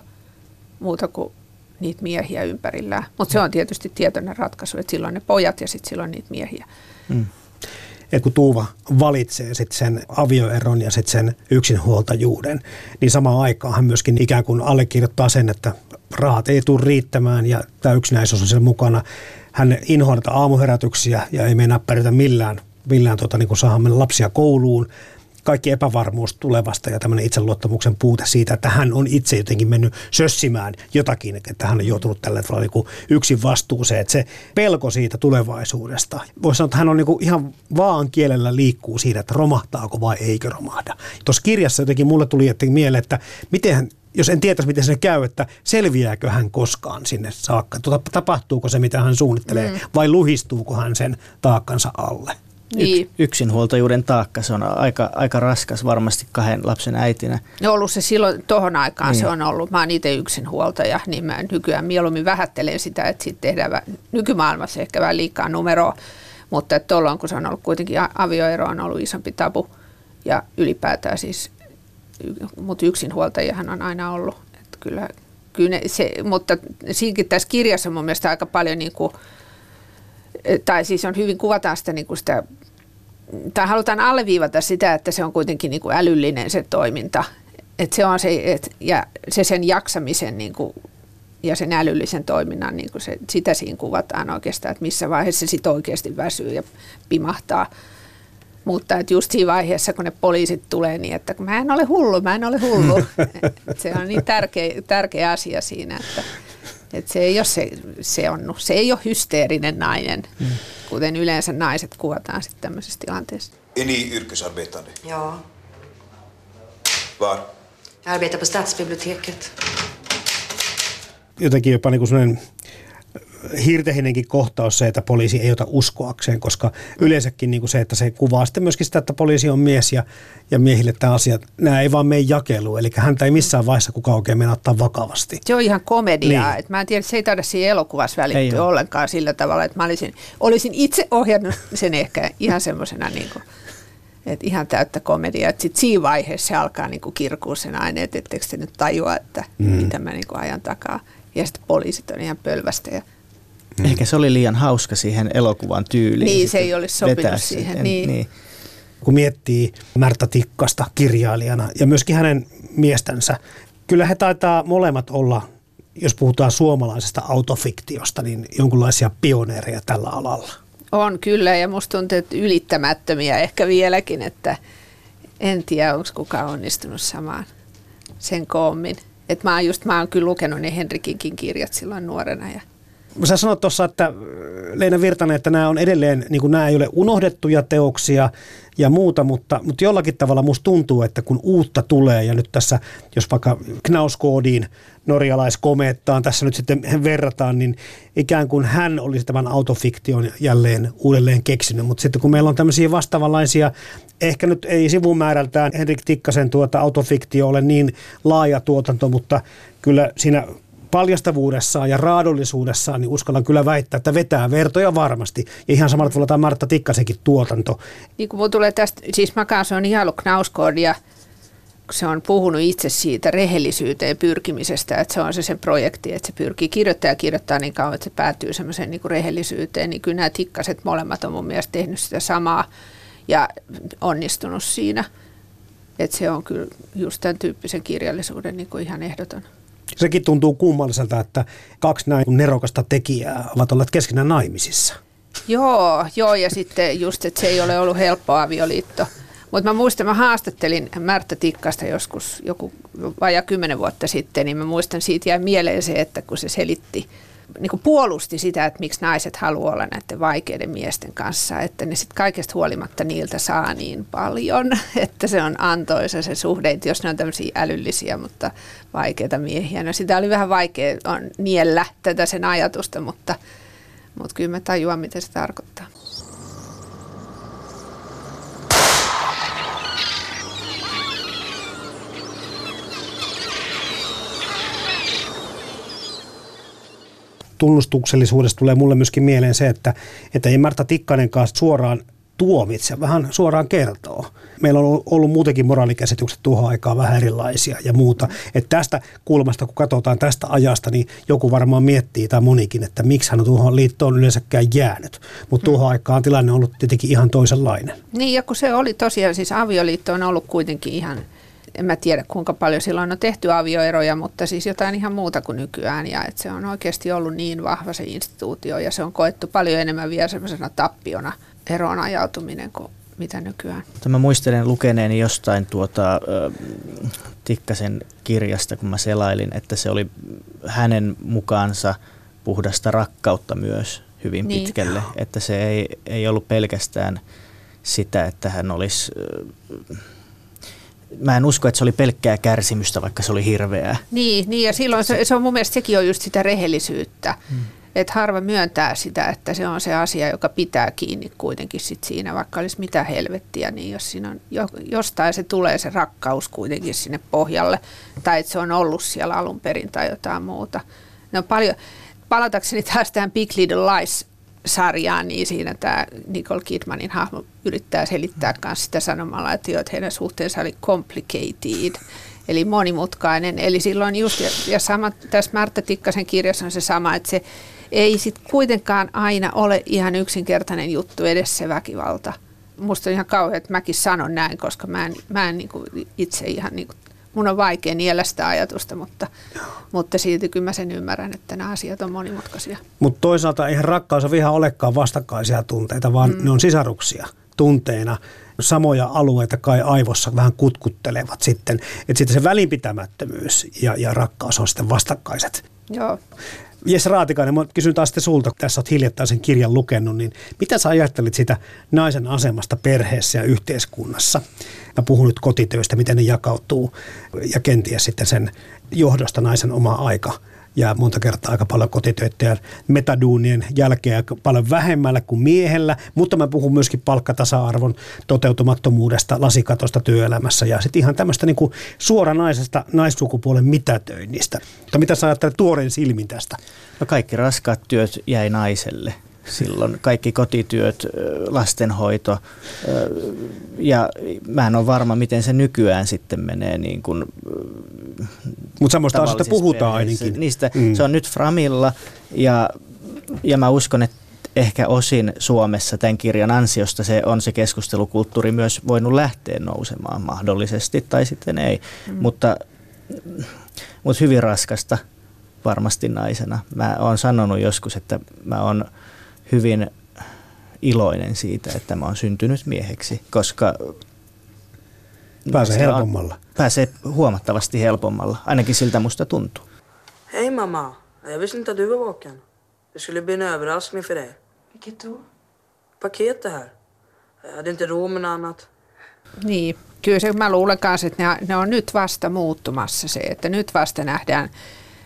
muuta kuin niitä miehiä ympärillään. Mutta se on tietysti tietoinen ratkaisu, että silloin ne pojat ja sitten silloin niitä miehiä. Mm. Et kun Tuuva valitsee sit sen avioeron ja sit sen yksinhuoltajuuden, niin samaan aikaan hän myöskin ikään kuin allekirjoittaa sen, että rahat ei tule riittämään ja tämä yksinäisyys on siellä mukana. Hän inhoaa aamuherätyksiä ja ei meinaa pärjätä millään, millään tota, niin saada lapsia kouluun kaikki epävarmuus tulevasta ja tämmöinen itseluottamuksen puute siitä, että hän on itse jotenkin mennyt sössimään jotakin, että hän on joutunut tällä tavalla niin yksin vastuuseen, että se pelko siitä tulevaisuudesta. Voisi sanoa, että hän on niin kuin ihan vaan kielellä liikkuu siitä, että romahtaako vai eikö romahda. Tuossa kirjassa jotenkin mulle tuli jotenkin mieleen, että miten jos en tietäisi, miten se käy, että selviääkö hän koskaan sinne saakka, tuota, tapahtuuko se, mitä hän suunnittelee, mm. vai luhistuuko hän sen taakkansa alle. Niin. yksinhuoltajuuden taakka, se on aika, aika raskas varmasti kahden lapsen äitinä. No ollut se silloin, tohon aikaan niin. se on ollut. Mä oon itse yksinhuoltaja, niin mä nykyään mieluummin vähättelen sitä, että siitä tehdään nykymaailmassa ehkä vähän liikaa numeroa. Mutta että tuolloin, kun se on ollut kuitenkin avioero, on ollut isompi tabu. Ja ylipäätään siis, mutta yksinhuoltajahan on aina ollut. Että kyllä, kyllä se, mutta siinäkin tässä kirjassa on mun mielestä aika paljon niin kuin, tai siis on hyvin kuvataan sitä, niin kuin sitä tai halutaan alleviivata sitä, että se on kuitenkin niin kuin älyllinen se toiminta. Että se on se, et, ja se sen jaksamisen niin kuin ja sen älyllisen toiminnan, niin kuin se, sitä siinä kuvataan oikeastaan, että missä vaiheessa se sitten oikeasti väsyy ja pimahtaa. Mutta että just siinä vaiheessa, kun ne poliisit tulee, niin että mä en ole hullu, mä en ole hullu. se on niin tärkeä, tärkeä asia siinä, että, että se, ei ole se, se, on, se ei ole hysteerinen nainen, mm. kuten yleensä naiset kuvataan sitten tämmöisessä tilanteessa. Är ni yrkesarbetande? Ja, Var? jag arbetar på stadsbiblioteket. Jotenkin jopa niin kuin sellainen hirtehinenkin kohtaus se, että poliisi ei ota uskoakseen, koska yleensäkin niin kuin se, että se kuvaa sitten myöskin sitä, että poliisi on mies ja, ja miehille tämä asia, nämä ei vaan mene jakeluun, eli häntä ei missään vaiheessa kukaan oikein mennä ottaa vakavasti. Se on ihan komediaa. Niin. Niin. mä en tiedä, se ei taida siinä elokuvassa välittyä ollenkaan sillä tavalla, että mä olisin, olisin itse ohjannut sen ehkä ihan semmoisena niin kuin, että ihan täyttä komediaa. Että sitten siinä vaiheessa se alkaa niin kuin kirkua sen aineen, että etteikö te nyt tajua, että mm. mitä mä niin kuin ajan takaa. Ja sitten poliisit on ihan pölvästä ja Mm. Ehkä se oli liian hauska siihen elokuvan tyyliin. Niin, se ei olisi sopinut siihen, sitten. niin. niin. kun miettii Märta Tikkasta kirjailijana ja myöskin hänen miestänsä, kyllä he taitaa molemmat olla, jos puhutaan suomalaisesta autofiktiosta, niin jonkinlaisia pioneereja tällä alalla. On kyllä, ja musta tuntuu, että ylittämättömiä ehkä vieläkin, että en tiedä, onko kukaan onnistunut samaan sen koommin. Et mä, oon just, mä oon kyllä lukenut ne Henrikinkin kirjat silloin nuorena. Ja Sä sanoit tuossa, että äh, Leena Virtanen, että nämä on edelleen, niin nämä ei ole unohdettuja teoksia ja muuta, mutta, mutta jollakin tavalla musta tuntuu, että kun uutta tulee ja nyt tässä, jos vaikka Knauskoodiin norjalaiskomeettaan tässä nyt sitten verrataan, niin ikään kuin hän olisi tämän autofiktion jälleen uudelleen keksinyt, mutta sitten kun meillä on tämmöisiä vastaavanlaisia, ehkä nyt ei sivumäärältään Henrik Tikkasen tuota autofiktio ole niin laaja tuotanto, mutta kyllä siinä paljastavuudessaan ja raadollisuudessaan, niin uskallan kyllä väittää, että vetää vertoja varmasti. Ja ihan samalla tavalla tämä Martta Tikkasenkin tuotanto. niin kuin tulee tästä, siis mä kanssa on ihailu Knauskoodia, kun se on puhunut itse siitä rehellisyyteen pyrkimisestä, että se on se sen projekti, että se pyrkii kirjoittaa ja kirjoittaa niin kauan, että se päätyy semmoiseen niin kuin rehellisyyteen, niin kyllä nämä tikkaset molemmat on mun mielestä tehnyt sitä samaa ja onnistunut siinä. Että se on kyllä just tämän tyyppisen kirjallisuuden niin kuin ihan ehdoton. Sekin tuntuu kummalliselta, että kaksi näin nerokasta tekijää ovat olleet keskenään naimisissa. Joo, joo, ja sitten just, että se ei ole ollut helppo avioliitto. Mutta mä muistan, mä haastattelin Märtä Tikkasta joskus joku vajaa kymmenen vuotta sitten, niin mä muistan siitä jäi mieleen se, että kun se selitti, niin puolusti sitä, että miksi naiset haluaa olla näiden vaikeiden miesten kanssa, että ne sitten kaikesta huolimatta niiltä saa niin paljon, että se on antoisa se suhde, että jos ne on tämmöisiä älyllisiä, mutta vaikeita miehiä. No sitä oli vähän vaikea on niellä tätä sen ajatusta, mutta, mutta kyllä mä tajuan, mitä se tarkoittaa. Tunnustuksellisuudesta tulee mulle myöskin mieleen se, että, että ei Marta Tikkanen kanssa suoraan tuomitse, vähän suoraan kertoo. Meillä on ollut muutenkin moraalikäsitykset tuohon aikaan vähän erilaisia ja muuta. Että tästä kulmasta, kun katsotaan tästä ajasta, niin joku varmaan miettii tai monikin, että miksi hän on tuohon liittoon yleensäkään jäänyt. Mutta tuohon aikaan tilanne on ollut tietenkin ihan toisenlainen. Niin, ja kun se oli tosiaan, siis avioliitto on ollut kuitenkin ihan, en mä tiedä kuinka paljon silloin on tehty avioeroja, mutta siis jotain ihan muuta kuin nykyään. Ja että se on oikeasti ollut niin vahva se instituutio ja se on koettu paljon enemmän vielä semmoisena tappiona eroon ajautuminen kuin mitä nykyään. Mä muistelen lukeneeni jostain tuota, ö, Tikkasen kirjasta, kun mä selailin, että se oli hänen mukaansa puhdasta rakkautta myös hyvin Niin. pitkälle. Että se ei, ei ollut pelkästään sitä, että hän olisi... ö, Mä en usko, että se oli pelkkää kärsimystä, vaikka se oli hirveää. Niin, niin ja silloin se, se on mun mielestä sekin on just sitä rehellisyyttä. Hmm. Että harva myöntää sitä, että se on se asia, joka pitää kiinni kuitenkin sit siinä, vaikka olisi mitä helvettiä, niin jos siinä on, jo, jostain se tulee se rakkaus kuitenkin sinne pohjalle, tai että se on ollut siellä alun perin tai jotain muuta. No paljon, palatakseni taas tähän Big Little Lies sarjaan, niin siinä tämä Nicole Kidmanin hahmo yrittää selittää myös sitä sanomalla, että, jo, että heidän suhteensa oli complicated, eli monimutkainen. Eli silloin just, ja, ja sama, tässä Märtä Tikkasen kirjassa on se sama, että se ei sitten kuitenkaan aina ole ihan yksinkertainen juttu edes se väkivalta. Musta on ihan kauhean, että mäkin sanon näin, koska mä en, mä en niinku itse ihan niinku mun on vaikea niellä sitä ajatusta, mutta, mutta silti kyllä mä sen ymmärrän, että nämä asiat on monimutkaisia. Mutta toisaalta eihän rakkaus ja viha olekaan vastakkaisia tunteita, vaan mm. ne on sisaruksia tunteina. Samoja alueita kai aivossa vähän kutkuttelevat sitten. Että sitten se välinpitämättömyys ja, ja rakkaus on sitten vastakkaiset. Joo. Jesse Raatikainen, mä kysyn taas sitten sulta, tässä olet hiljattain sen kirjan lukenut, niin mitä sä ajattelit sitä naisen asemasta perheessä ja yhteiskunnassa? Mä puhun nyt kotitöistä, miten ne jakautuu. Ja kenties sitten sen johdosta naisen oma aika. Ja monta kertaa aika paljon kotitöitä ja metaduunien jälkeen paljon vähemmällä kuin miehellä, mutta mä puhun myöskin palkkatasa-arvon toteutumattomuudesta, lasikatosta työelämässä. Ja sitten ihan tämmöistä niin suoranaisesta naissukupuolen mitätöinnistä. Mutta mitä sä ajattelet tuoreen silmin tästä? No kaikki raskaat työt jäi naiselle silloin. Kaikki kotityöt, lastenhoito ja mä en ole varma, miten se nykyään sitten menee niin kuin Mutta semmoista asioista puhutaan ainakin. Niistä, mm. Se on nyt Framilla ja, ja mä uskon, että ehkä osin Suomessa tämän kirjan ansiosta se on se keskustelukulttuuri myös voinut lähteä nousemaan mahdollisesti tai sitten ei. Mm. Mutta, mutta hyvin raskasta varmasti naisena. Mä oon sanonut joskus, että mä oon hyvin iloinen siitä, että mä oon syntynyt mieheksi, koska Pääsee helpommalla. Pääsee huomattavasti helpommalla, ainakin siltä musta tuntuu. Hej mamma, jag visste inte att du var vaken. Det skulle bli en överraskning för dig. Vilket då? Paket det här. Jag hade inte råd med något annat. Niin, kyllä se, mä luulen kanssa, että ne, ne on nyt vasta muuttumassa se, että nyt vasta nähdään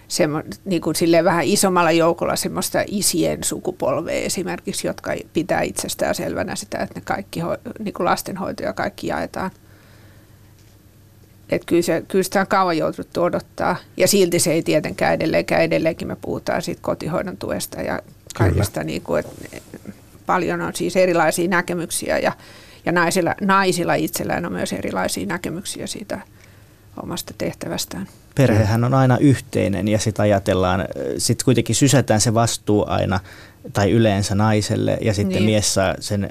semmo, niin kuin vähän isommalla joukolla semmoista isien sukupolvea esimerkiksi, jotka pitää itsestään selvänä sitä, että ne kaikki niin kuin lastenhoito ja kaikki jaetaan. Että kyllä, se, kyllä sitä on kauan jouduttu odottaa. Ja silti se ei tietenkään edelleenkään. Edelleenkin me puhutaan siitä kotihoidon tuesta ja kaikesta. Niin kuin, että paljon on siis erilaisia näkemyksiä ja, ja naisilla, naisilla itsellään on myös erilaisia näkemyksiä siitä omasta tehtävästään perhehän on aina yhteinen ja sitten ajatellaan, sitten kuitenkin sysätään se vastuu aina tai yleensä naiselle ja sitten niin. mies saa sen,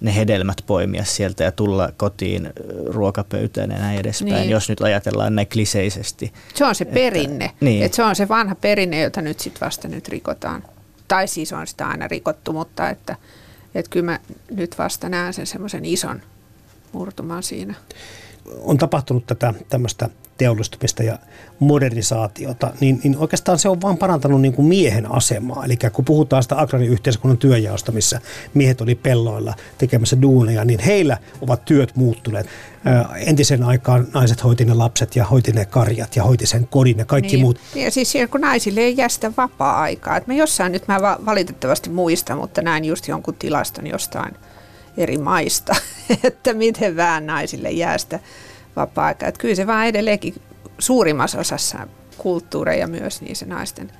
ne hedelmät poimia sieltä ja tulla kotiin ruokapöytään ja näin edespäin, niin. jos nyt ajatellaan näin kliseisesti. Se on se että, perinne, niin. että se on se vanha perinne, jota nyt sitten vasta nyt rikotaan. Tai siis on sitä aina rikottu, mutta että, että kyllä mä nyt vasta näen sen semmoisen ison murtuman siinä on tapahtunut tätä tämmöistä teollistumista ja modernisaatiota, niin, niin oikeastaan se on vaan parantanut niin kuin miehen asemaa. Eli kun puhutaan sitä agrariyhteiskunnan työjaosta, missä miehet oli pelloilla tekemässä duuneja, niin heillä ovat työt muuttuneet. Entisen aikaan naiset hoiti ne lapset ja hoiti ne karjat ja hoiti sen kodin ja kaikki niin. muut. Ja siis kun naisille ei jää sitä vapaa-aikaa. Et mä jossain nyt mä valitettavasti muista, mutta näin just jonkun tilaston jostain eri maista, että miten vähän naisille jää sitä vapaa-aikaa. Että kyllä se vaan edelleenkin suurimmassa osassa kulttuureja myös niin se naisten,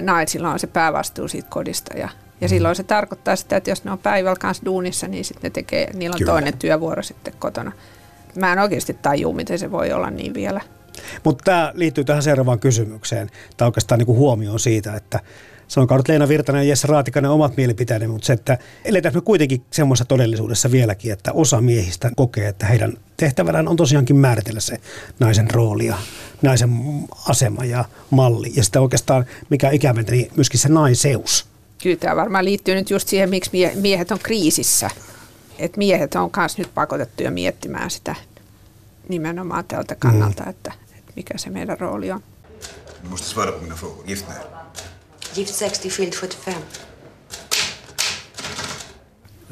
naisilla on se päävastuu siitä kodista ja, ja mm. silloin se tarkoittaa sitä, että jos ne on päivällä kanssa duunissa, niin sitten ne tekee, niillä on Kyllä. toinen työvuoro sitten kotona. Mä en oikeasti tajua, miten se voi olla niin vielä. Mutta tämä liittyy tähän seuraavaan kysymykseen, tai oikeastaan niin huomioon siitä, että sanokaa nyt Leena Virtanen ja Jesse Raatikainen omat mielipiteenne, mutta se, että eletään me kuitenkin semmoisessa todellisuudessa vieläkin, että osa miehistä kokee, että heidän tehtävänään on tosiaankin määritellä se naisen rooli ja naisen asema ja malli. Ja sitä oikeastaan, mikä ikäväntä, niin myöskin se naiseus. Kyllä tämä varmaan liittyy nyt just siihen, miksi miehet on kriisissä. Että miehet on myös nyt pakotettuja miettimään sitä nimenomaan tältä kannalta, mm. että, että mikä se meidän rooli on. Måste svara på mina frågor. Gift när? Gift 60, skild 75.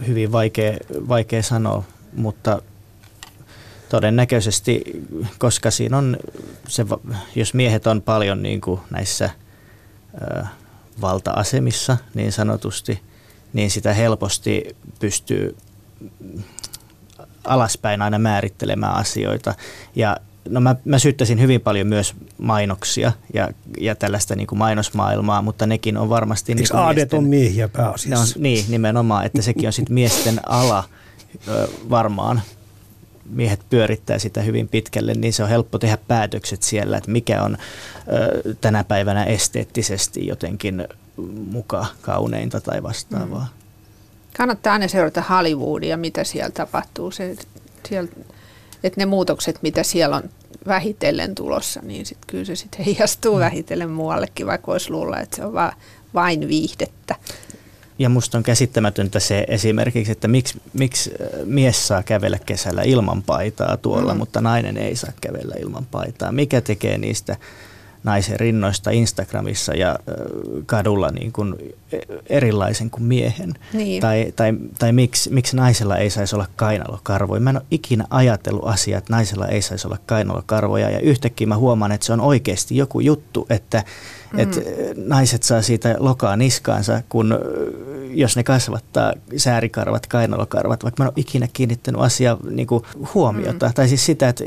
Hyvin vaikea, vaikea sanoa, mutta todennäköisesti, koska siinä on se, jos miehet on paljon niin kuin näissä ö, valta-asemissa niin sanotusti, niin sitä helposti pystyy alaspäin aina määrittelemään asioita. Ja no mä, mä syyttäisin hyvin paljon myös mainoksia ja, ja tällaista niin kuin mainosmaailmaa, mutta nekin on varmasti... Eikö niin miesten, on miehiä pääasiassa? On, niin, nimenomaan, että sekin on sitten miesten ala ö, varmaan. Miehet pyörittää sitä hyvin pitkälle, niin se on helppo tehdä päätökset siellä, että mikä on ö, tänä päivänä esteettisesti jotenkin muka kauneinta tai vastaavaa. Mm. Kannattaa aina seurata Hollywoodia, mitä siellä tapahtuu. Se, siellä että ne muutokset, mitä siellä on vähitellen tulossa, niin sit kyllä se sitten heijastuu Mm. vähitellen muuallekin, vaikka voisi luulla, että se on va, vain viihdettä. Ja musta on käsittämätöntä se esimerkiksi, että miksi, miksi äh, mies saa kävellä kesällä ilman paitaa tuolla, Mm. mm. mutta nainen ei saa kävellä ilman paitaa. Mikä tekee niistä naisen rinnoista Instagramissa ja kadulla niin kuin erilaisen kuin miehen? Niin. Tai, tai, tai miksi, miksi naisella ei saisi olla kainalokarvoja? Mä en ole ikinä ajatellut asiaa, että naisella ei saisi olla kainalokarvoja ja yhtäkkiä mä huomaan, että se on oikeasti joku juttu, että mm. että naiset saa siitä lokaa niskaansa, kun jos ne kasvattaa säärikarvat, kainalokarvat, vaikka mä en ole ikinä kiinnittänyt asiaa niin kuin huomiota. Mm. Tai siis sitä, että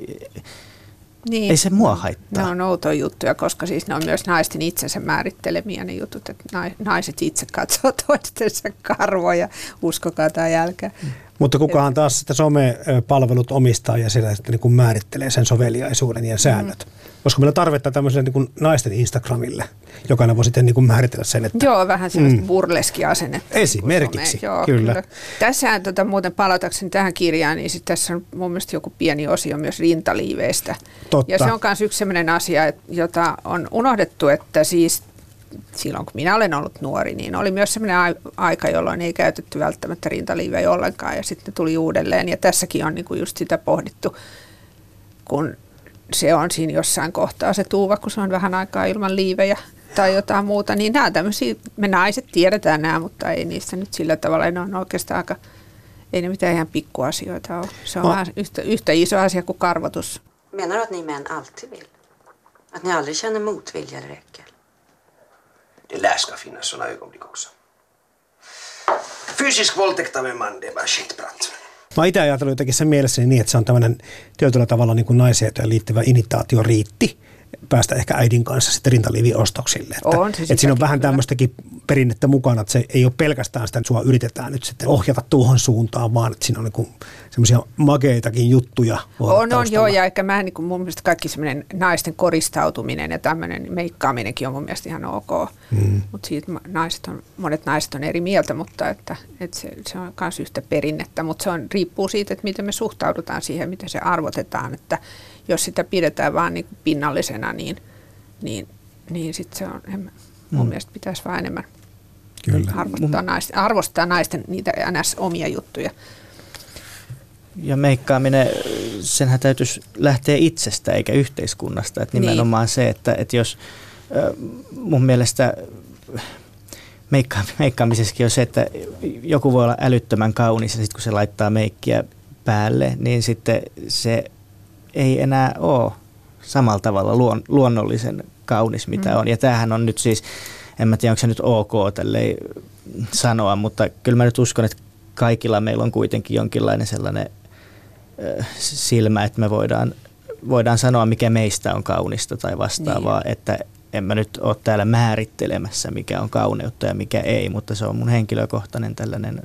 Niin. ei se mua haittaa. Ne on outoja juttuja, koska siis ne on myös naisten itsensä määrittelemiä ne jutut, että nai- naiset itse katsoo toistensa karvoja, uskokaa tai älkää. Mutta kukahan taas sitä somepalvelut omistaa ja sitä sitten niin kuin määrittelee sen soveliaisuuden ja säännöt. Mm. Olisiko meillä tarvetta tämmöiselle niin kuin naisten Instagramille? Jokainen voi sitten niin kuin määritellä sen, että Joo, vähän sellaista mm. burleski-asennetta. Esimerkiksi, Joo, kyllä. kyllä. Tässähän tota, muuten palatakseni tähän kirjaan, niin sit tässä on mun mielestä joku pieni osio myös rintaliiveistä. Totta. Ja se on myös yksi sellainen asia, jota on unohdettu, että siis silloin kun minä olen ollut nuori, niin oli myös sellainen ai- aika, jolloin ei käytetty välttämättä rintaliivejä ollenkaan ja sitten ne tuli uudelleen. Ja tässäkin on niinku just sitä pohdittu, kun se on siinä jossain kohtaa se tuuva, kun se on vähän aikaa ilman liivejä tai jotain muuta, niin nämä tämmöisiä, me naiset tiedetään nämä, mutta ei niistä nyt sillä tavalla, ne on oikeastaan aika, ei ne mitään ihan pikkuasioita ole. Se on No. vähän yhtä, yhtä iso asia kuin karvotus. Menar du att ni män alltid vill? Att ni aldrig känner motvilja eller äckel? Det lär ska finnas såna ögonblick också. Fysisk våldtäkt av en man, det är bara skitprat. Mä oon itse ajatellut jotenkin sen mielessäni niin, että se on tämmöinen tietyllä tavalla niin kuin naiseen liittyvä initaatioriitti päästä ehkä äidin kanssa sitten rintaliiviostoksille. Että, On se että siinä on vähän tämmöistäkin perinnettä mukana, että se ei ole pelkästään sitä, että sua yritetään nyt sitten ohjata tuohon suuntaan, vaan että siinä on niin semmoisia makeitakin juttuja. On, on joo, ja eikä mä niin kuin mun mielestä kaikki semmoinen naisten koristautuminen ja tämmöinen meikkaaminenkin on mun mielestä ihan ok. Mm. Mutta siitä naiset on, monet naiset on eri mieltä, mutta että, että se, se on myös yhtä perinnettä, mutta se on, riippuu siitä, että miten me suhtaudutaan siihen, miten se arvotetaan, että jos sitä pidetään vaan niin pinnallisena, niin, niin, niin sitten se on, en, mun Mm. mielestä pitäisi vaan enemmän Kyllä. arvostaa, naisten, arvostaa naisten niitä ns. omia juttuja. Ja meikkaaminen, senhän täytyisi lähteä itsestä eikä yhteiskunnasta. Että Niin. nimenomaan se, että, että jos mun mielestä meikka, meikkaamisessakin on se, että joku voi olla älyttömän kaunis ja sitten kun se laittaa meikkiä päälle, niin sitten se ei enää ole samalla tavalla luon, luonnollisen kaunis, mitä Mm. on. Ja tämähän on nyt siis, en mä tiedä onko se nyt ok tälleen sanoa, mutta kyllä mä nyt uskon, että kaikilla meillä on kuitenkin jonkinlainen sellainen silmä, että me voidaan, voidaan sanoa, mikä meistä on kaunista tai vastaavaa, niin. että en mä nyt ole täällä määrittelemässä, mikä on kauneutta ja mikä ei, mutta se on mun henkilökohtainen tällainen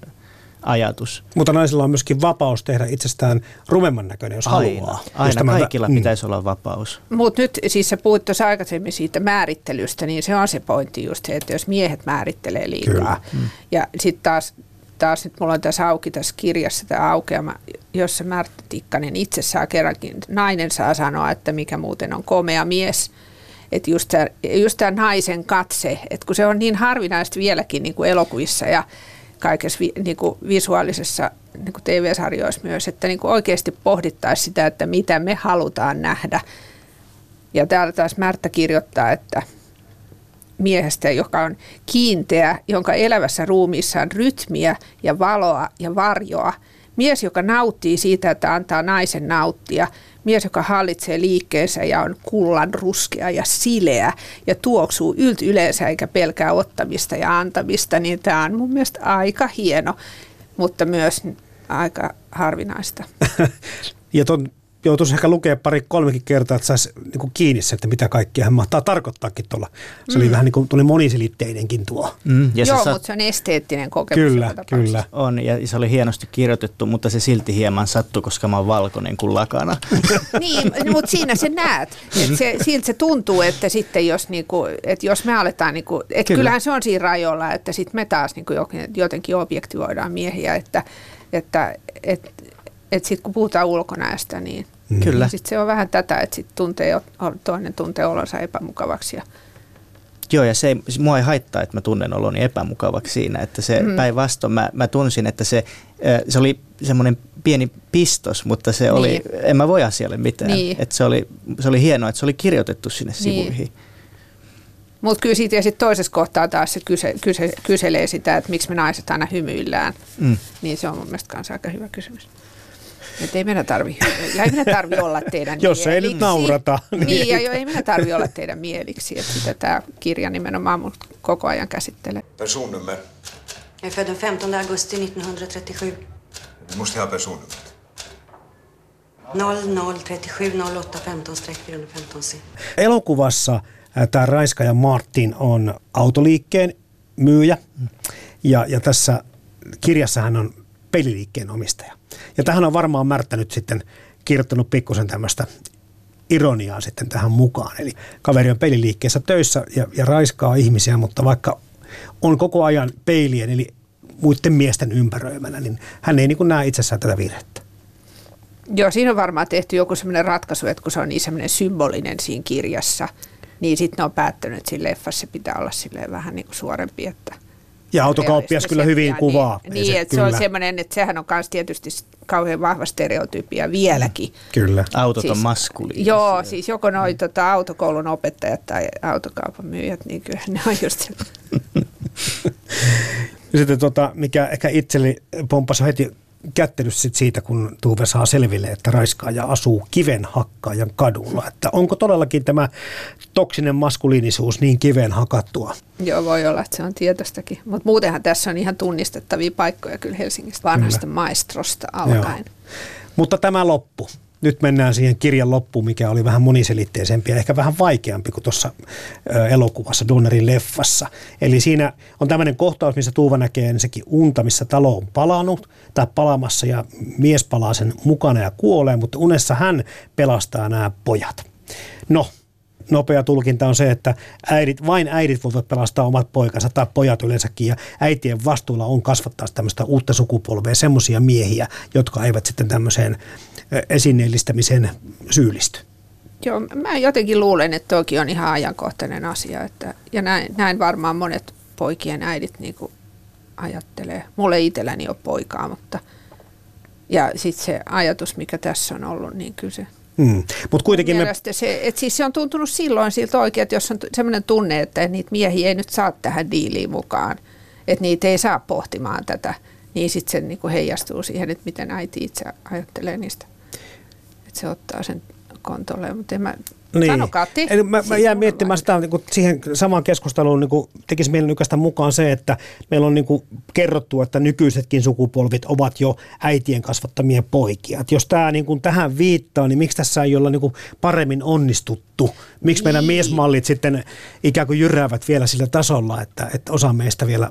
ajatus. Mutta naisilla on myöskin vapaus tehdä itsestään rumemman näköinen, jos Aina, haluaa. Jos aina tämä- kaikilla mm. pitäisi olla vapaus. Mutta nyt siis sä puhuit tuossa aikaisemmin siitä määrittelystä, niin se on se pointti just se, että jos miehet määrittelee liikaa. Kyllä. Mm. Ja sitten taas, taas nyt mulla on tässä auki tässä kirjassa tämä aukeama, jossa Märtä Tikkanen itse saa kerrankin, nainen saa sanoa, että mikä muuten on komea mies. Että just tämä just tää naisen katse, että kun se on niin harvinaista vieläkin niin kuin elokuvissa ja kaikessa vi, niin kuin visuaalisessa niin kuin TV-sarjoissa myös, että niin kuin oikeasti pohdittaisiin sitä, että mitä me halutaan nähdä. Ja täällä taas Märtä kirjoittaa, että miehestä, joka on kiinteä, jonka elävässä ruumiissa on rytmiä ja valoa ja varjoa. Mies, joka nauttii siitä, että antaa naisen nauttia. Mies, joka hallitsee liikkeensä ja on kullan ruskea ja sileä ja tuoksuu ylt yleensä eikä pelkää ottamista ja antamista, niin tämä on mun mielestä aika hieno, mutta myös aika harvinaista. Ja ton joutuisi ehkä lukea pari kolmekin kertaa, että saisi niin kiinni se, että mitä kaikkea hän mahtaa tarkoittaakin tuolla. Se oli Mm. vähän niin kuin tuli moniselitteinenkin tuo. Mm, ja Joo, saa- mutta se on esteettinen kokemus. Kyllä, kyllä. On, ja se oli hienosti kirjoitettu, mutta se silti hieman sattui, koska mä oon valkoinen kuin lakana. Niin, mutta siinä se näet. Et se, siltä se tuntuu, että sitten jos, niinku, että jos me aletaan, niinku, että Kyllä. kyllähän se on siinä rajoilla, että sitten me taas niinku jotenkin objektivoidaan miehiä, että, että et, et sitten kun puhutaan ulkonäöstä, niin Mm. Kyllä. Sitten se on vähän tätä, että sit tuntee, toinen tuntee olonsa epämukavaksi ja Joo, ja se ei, mua ei haittaa, että mä tunnen oloni epämukavaksi siinä, että se mm. päinvastoin, mä, mä tunsin, että se, se oli semmoinen pieni pistos, mutta se niin. oli, en mä voi asialle mitään. Niin. Että se, oli, se oli hienoa, että se oli kirjoitettu sinne niin. sivuihin. Mutta kyllä siitä ja sitten toisessa kohtaa taas se kyse, kyse, kyselee sitä, että miksi me naiset aina hymyillään. Mm. Niin se on mun mielestä kanssa aika hyvä kysymys. Että ei meidän tarvi, ei meidän tarvi olla teidän Jos ei nyt naurata. Niin, niin ja jo, ei meidän tarvi olla teidän mieliksi. Että sitä tämä kirja nimenomaan mun koko ajan käsittelee. Personnummer. Jag är född den 15 augusti 1937. Du måste ha personnummer. 0037 08 15 415 C. Elokuvassa tämä Raiska ja Martin on autoliikkeen myyjä ja, ja tässä kirjassa hän on peliliikkeen omistaja. Ja tähän on varmaan märttänyt sitten kirjoittanut pikkusen tämmöistä ironiaa sitten tähän mukaan. Eli kaveri on peliliikkeessä töissä ja, ja raiskaa ihmisiä, mutta vaikka on koko ajan peilien eli muiden miesten ympäröimänä, niin hän ei niin kuin näe itsessään tätä virhettä. Joo, siinä on varmaan tehty joku semmoinen ratkaisu, että kun se on niin symbolinen siinä kirjassa, niin sitten ne on päättänyt, että siinä leffassa pitää olla silleen vähän niin kuin suorempi, että – ja autokauppias kyllä hyvin niin, kuvaa. Niin, se, että se on semmoinen, että sehän on myös tietysti kauhean vahva stereotypia vieläkin. Mm. Kyllä. Autot siis, on maskuliinisia. Joo, siis joko noi mm. tota, autokoulun opettajat tai autokaupan myyjät, niin kyllä ne on just Sitten tota, mikä ehkä itselleni pomppasi heti kättelys sit siitä, kun Tuve saa selville, että raiskaaja asuu kivenhakkaajan kadulla. Että onko todellakin tämä toksinen maskuliinisuus niin kiven hakattua? Joo, voi olla, että se on tietostakin. Mutta muutenhan tässä on ihan tunnistettavia paikkoja kyllä Helsingistä vanhasta kyllä. maestrosta alkaen. Joo. Mutta tämä loppu nyt mennään siihen kirjan loppuun, mikä oli vähän moniselitteisempi ja ehkä vähän vaikeampi kuin tuossa elokuvassa, Donnerin leffassa. Eli siinä on tämmöinen kohtaus, missä Tuuva näkee ensinnäkin unta, missä talo on palannut tai palamassa ja mies palaa sen mukana ja kuolee, mutta unessa hän pelastaa nämä pojat. No, nopea tulkinta on se, että äidit, vain äidit voivat pelastaa omat poikansa tai pojat yleensäkin ja äitien vastuulla on kasvattaa tämmöistä uutta sukupolvea, semmoisia miehiä, jotka eivät sitten tämmöiseen esineellistämiseen syyllisty. Joo, mä jotenkin luulen, että toki on ihan ajankohtainen asia. Että, ja näin, näin varmaan monet poikien äidit niin kuin ajattelee. Mulle itselläni on poikaa, mutta ja sitten se ajatus, mikä tässä on ollut, niin kyllä se Mm. Mut kuitenkin me... se, et siis se on tuntunut silloin siltä oikein, että jos on sellainen tunne, että niitä miehiä ei nyt saa tähän diiliin mukaan, että niitä ei saa pohtimaan tätä, niin sitten se niinku heijastuu siihen, että miten äiti itse ajattelee niistä että se ottaa sen kontolle, mutta en mä, niin. Te. Eli mä, mä jään miettimään sitä, niin kuin siihen samaan keskusteluun niin kuin tekisi mieli nykästä mukaan se, että meillä on niin kuin kerrottu, että nykyisetkin sukupolvit ovat jo äitien kasvattamia poikia. Et jos tämä niin kuin tähän viittaa, niin miksi tässä ei olla niin kuin paremmin onnistuttu? Miksi meidän niin. miesmallit sitten ikään kuin jyräävät vielä sillä tasolla, että, että osa meistä vielä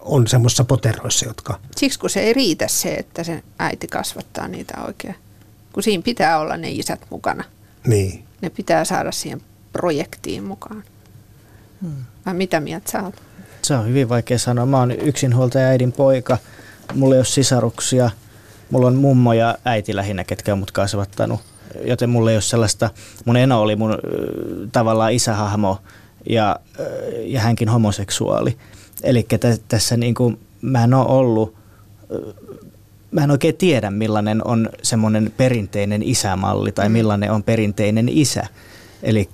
on semmoisissa poteroissa, jotka... Siksi kun se ei riitä se, että se äiti kasvattaa niitä oikein kun siinä pitää olla ne isät mukana. Niin. Ne pitää saada siihen projektiin mukaan. Hmm. Vai mitä mieltä sä oot? Se on hyvin vaikea sanoa. Mä oon yksinhuoltaja äidin poika. Mulla ei ole sisaruksia. Mulla on mummo ja äiti lähinnä, ketkä on mut kasvattanut. Joten mulla ei ole sellaista, mun eno oli mun tavallaan isähahmo ja, ja hänkin homoseksuaali. Eli tässä niin kuin, mä en ole ollut mä en oikein tiedä, millainen on semmoinen perinteinen isämalli tai mm. millainen on perinteinen isä. Eli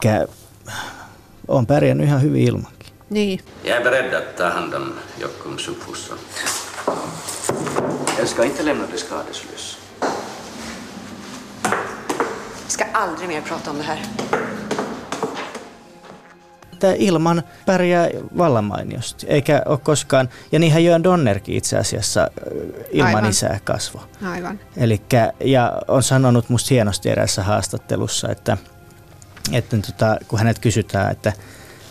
on pärjännyt ihan hyvin ilmankin. Niin. Jag är beredd att ta hand om Jockums uppfostran. Jag ska inte lämna det skadeslös. Vi ska aldrig mer prata om det här että ilman pärjää vallan mainiosti, eikä ole koskaan, ja niinhän Joan Donnerkin itse asiassa ilman Aivan. isää kasvo. Aivan. Elikkä, ja on sanonut musta hienosti eräässä haastattelussa, että, että tota, kun hänet kysytään, että,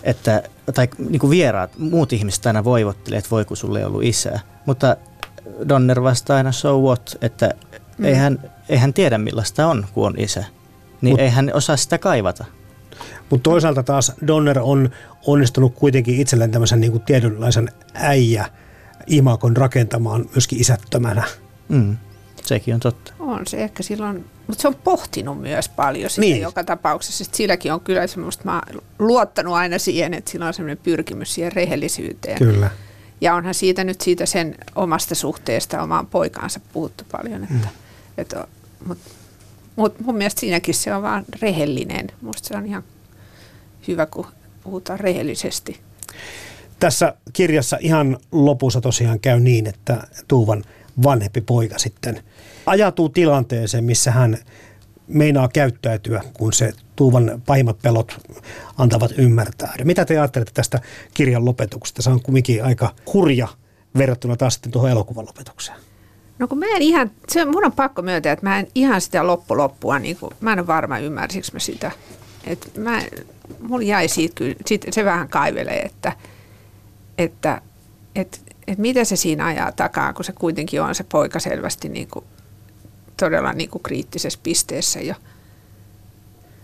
että tai niin kuin vieraat, muut ihmiset aina voivottelee, että voi kun sulle ei ollut isää, mutta Donner vastaa aina so what, että mm. ei, hän, ei hän tiedä millaista on, kun on isä. Niin Mut, ei hän osaa sitä kaivata. Mutta toisaalta taas Donner on onnistunut kuitenkin itselleen tämmöisen niin kuin tietynlaisen äijä imakon rakentamaan myöskin isättömänä. Mm. Sekin on totta. On se ehkä silloin, mutta se on pohtinut myös paljon sitä Niin. joka tapauksessa. Sitten silläkin on kyllä semmoista, mä luottanut aina siihen, että sillä on semmoinen pyrkimys siihen rehellisyyteen. Kyllä. Ja onhan siitä nyt siitä sen omasta suhteesta omaan poikaansa puhuttu paljon. Että, mm. että, mutta mut mun mielestä siinäkin se on vaan rehellinen. Musta se on ihan hyvä, kun puhutaan rehellisesti. Tässä kirjassa ihan lopussa tosiaan käy niin, että Tuuvan vanhempi poika sitten ajatuu tilanteeseen, missä hän meinaa käyttäytyä, kun se Tuuvan pahimmat pelot antavat ymmärtää. Ja mitä te ajattelette tästä kirjan lopetuksesta? Se on kumminkin aika hurja verrattuna taas sitten tuohon elokuvan lopetukseen. No kun mä en ihan, se, mun on pakko myöntää, että mä en ihan sitä loppuloppua, niin kuin, mä en ole varma ymmärsikö mä sitä. Et mä, mulla jäi siitä kyllä, sit se vähän kaivelee, että, että et, et mitä se siinä ajaa takaa, kun se kuitenkin on se poika selvästi niin kuin, todella niin kuin kriittisessä pisteessä jo.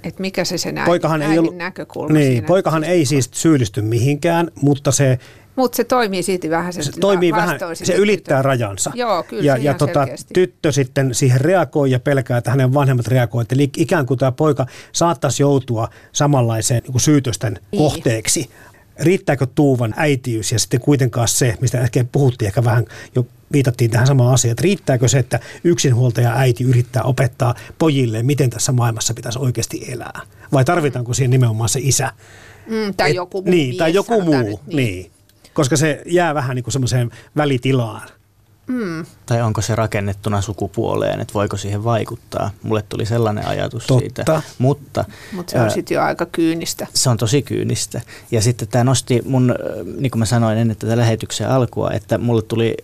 Että mikä se sen Poikahan äidin, ei ollut, näkökulma niin, siinä. poikahan ei siis syyllisty mihinkään, mutta se, Mutta se toimii silti vähän. se toimii vähän, se ylittää rajansa. Joo, kyllä ja, se ja tota, selkeästi. tyttö sitten siihen reagoi ja pelkää, että hänen vanhemmat reagoivat. Eli ikään kuin tämä poika saattaisi joutua samanlaiseen niin kuin syytösten Niin. kohteeksi. Riittääkö Tuuvan äitiys ja sitten kuitenkaan se, mistä äsken puhuttiin, ehkä vähän jo viitattiin tähän samaan asiaan, että riittääkö se, että yksinhuoltaja äiti yrittää opettaa pojille, miten tässä maailmassa pitäisi oikeasti elää? Vai tarvitaanko siihen nimenomaan se isä? Mm, tai Et- joku muu Niin, tai joku muu, nyt niin. niin. Koska se jää vähän niin kuin semmoiseen välitilaan. Mm. Tai onko se rakennettuna sukupuoleen, että voiko siihen vaikuttaa? Mulle tuli sellainen ajatus Totta. siitä. Mutta Mutta se on sitten jo aika kyynistä. se on tosi kyynistä. Ja sitten tämä nosti mun, niin kuin mä sanoin ennen tätä lähetyksen alkua, että mulle tuli,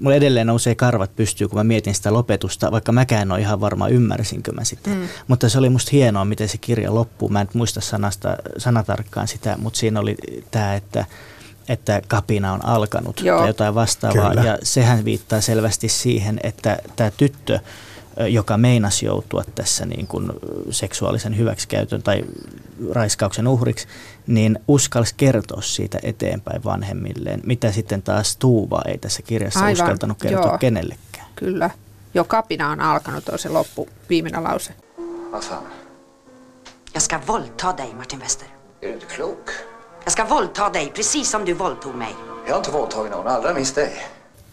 mulle edelleen nousee karvat pystyy, kun mä mietin sitä lopetusta, vaikka mäkään en ole ihan varma, ymmärsinkö mä sitä. Mm. Mutta se oli musta hienoa, miten se kirja loppuu. Mä en muista sanasta, sanatarkkaan sitä, mutta siinä oli tämä, että että kapina on alkanut Joo. tai jotain vastaavaa. Kyllä. Ja sehän viittaa selvästi siihen, että tämä tyttö, joka meinasi joutua tässä niin kuin seksuaalisen hyväksikäytön tai raiskauksen uhriksi, niin uskalsi kertoa siitä eteenpäin vanhemmilleen, mitä sitten taas Tuuva ei tässä kirjassa Aivan, uskaltanut kertoa joo. kenellekään. Kyllä. Jo kapina on alkanut, on se loppu, viimeinen lause. Vad fan? Jag ska våldta dig, Martin Wester. Är du inte klok? Jag ska våldta dig, precis som du våldtog mig. Jag har inte våldtagit någon, allra minst dig.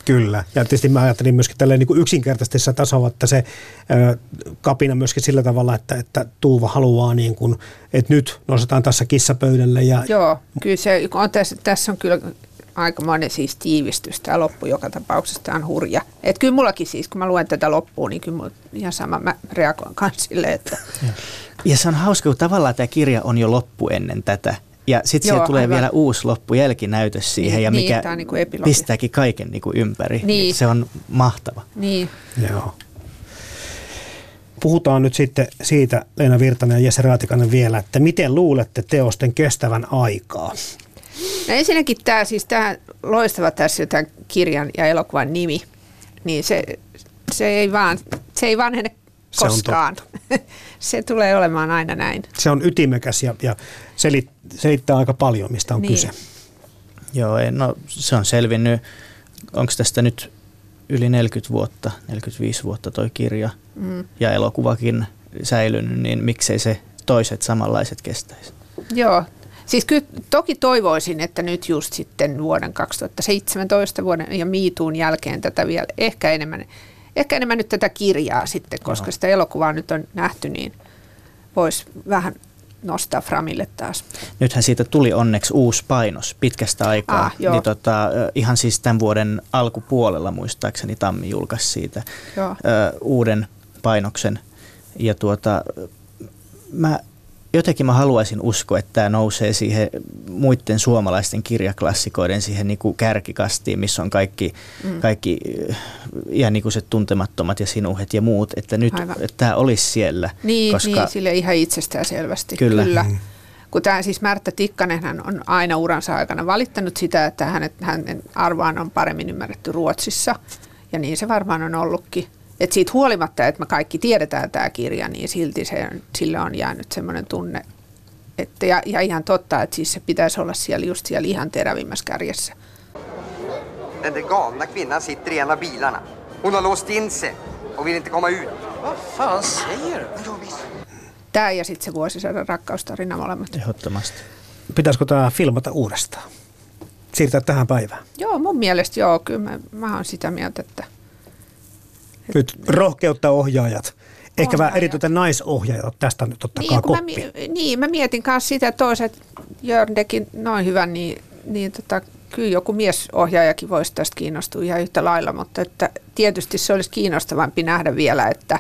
Kyllä. Ja tietysti mä ajattelin myöskin tälleen niin yksinkertaisessa tasolla, että se ö, kapina myöskin sillä tavalla, että, että Tuuva haluaa niin kuin, että nyt nostetaan tässä kissapöydälle ja Joo, kyllä se on tässä, tässä on kyllä aikamoinen siis tiivistys. Tämä loppu joka tapauksessa tämä on hurja. Et kyllä mullakin siis, kun mä luen tätä loppuun, niin kyllä mulla ihan sama, mä reagoin kanssa silleen, että Ja se on hauska, kun tavallaan tämä kirja on jo loppu ennen tätä. Ja sitten siellä tulee aivan. vielä uusi loppu, jälkinäytös siihen, Niin, ja niin, mikä on niinku pistääkin kaiken niinku ympäri. Niin. Se on mahtava. niin. Joo. Puhutaan nyt sitten siitä, Leena Virtanen ja Jesse Raatikainen vielä, että miten luulette teosten kestävän aikaa? No ensinnäkin tämä, siis tämä loistava tässä tämän kirjan ja elokuvan nimi, niin se, se, ei, vaan, se ei vanhene Se on koskaan. se tulee olemaan aina näin. Se on ytimekäs ja, ja selit, selittää aika paljon, mistä on Niin. kyse. Joo, ei, no se on selvinnyt, onko tästä nyt yli 40 vuotta, 45 vuotta toi kirja Mm. ja elokuvakin säilynyt, niin miksei se toiset samanlaiset kestäisi? Joo, siis kyllä toki toivoisin, että nyt just sitten vuoden 2017 vuoden ja miituun jälkeen tätä vielä ehkä enemmän, ehkä enemmän nyt tätä kirjaa sitten, koska Joo. sitä elokuvaa nyt on nähty, niin voisi vähän nostaa Framille taas. Nythän siitä tuli onneksi uusi painos pitkästä aikaa. Ah, joo. niin tota, ihan siis tämän vuoden alkupuolella muistaakseni Tammi julkaisi siitä Joo. ö, uuden painoksen. Ja tuota, mä, jotenkin mä haluaisin uskoa, että tämä nousee siihen muiden suomalaisten kirjaklassikoiden siihen niin kuin kärkikastiin, missä on kaikki, Mm. kaikki ö, ihan niin kuin se tuntemattomat ja sinuhet ja muut, että nyt Aivan. että tämä olisi siellä. Niin, koska, niin sille ihan itsestään selvästi. Kyllä. Kyllä. Mm. Kun tämä siis Märtä Tikkanen hän on aina uransa aikana valittanut sitä, että hänet, hänen arvoaan on paremmin ymmärretty Ruotsissa. Ja niin se varmaan on ollutkin. Et siitä huolimatta, että me kaikki tiedetään tämä kirja, niin silti se, sille on jäänyt semmoinen tunne. Että, ja, ja ihan totta, että siis se pitäisi olla siellä just siellä ihan terävimmässä kärjessä. Den där galna kvinnan sitter i en av bilarna. Hon har låst in sig. och vill inte komma ut. Vad fan säger du? Tämä ja sitten se vuosisadan rakkaustarina molemmat. Ehdottomasti. Pitäisikö tämä filmata uudestaan? Siirtää tähän päivään. Joo, mun mielestä joo, kyllä mä, mä oon sitä mieltä, että Nyt rohkeutta ohjaajat. Ehkä vähän erityisen naisohjaajat tästä nyt ottakaa niin, kun mä, niin, mä mietin myös sitä, että toiset Jörn teki noin hyvän, niin, niin tota, kyllä joku miesohjaajakin voisi tästä kiinnostua ihan yhtä lailla, mutta että tietysti se olisi kiinnostavampi nähdä vielä, että,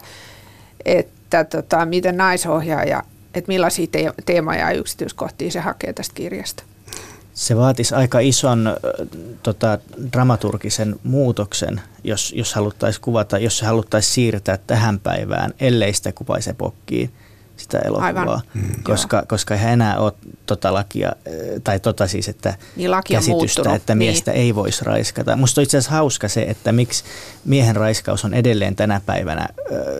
että tota, miten naisohjaaja, että millaisia te- teemoja ja yksityiskohtia se hakee tästä kirjasta. Se vaatisi aika ison tota, dramaturgisen muutoksen, jos, jos haluttaisiin kuvata, jos se haluttaisiin siirtää tähän päivään, ellei sitä kuvaisi epokkiin sitä elokuvaa. Aivan. koska, koska eihän enää ole tota lakia, tai tota siis, että Niin laki on käsitystä, muuttunut, että miestä niin. ei voisi raiskata. Musta on itse asiassa hauska se, että miksi miehen raiskaus on edelleen tänä päivänä,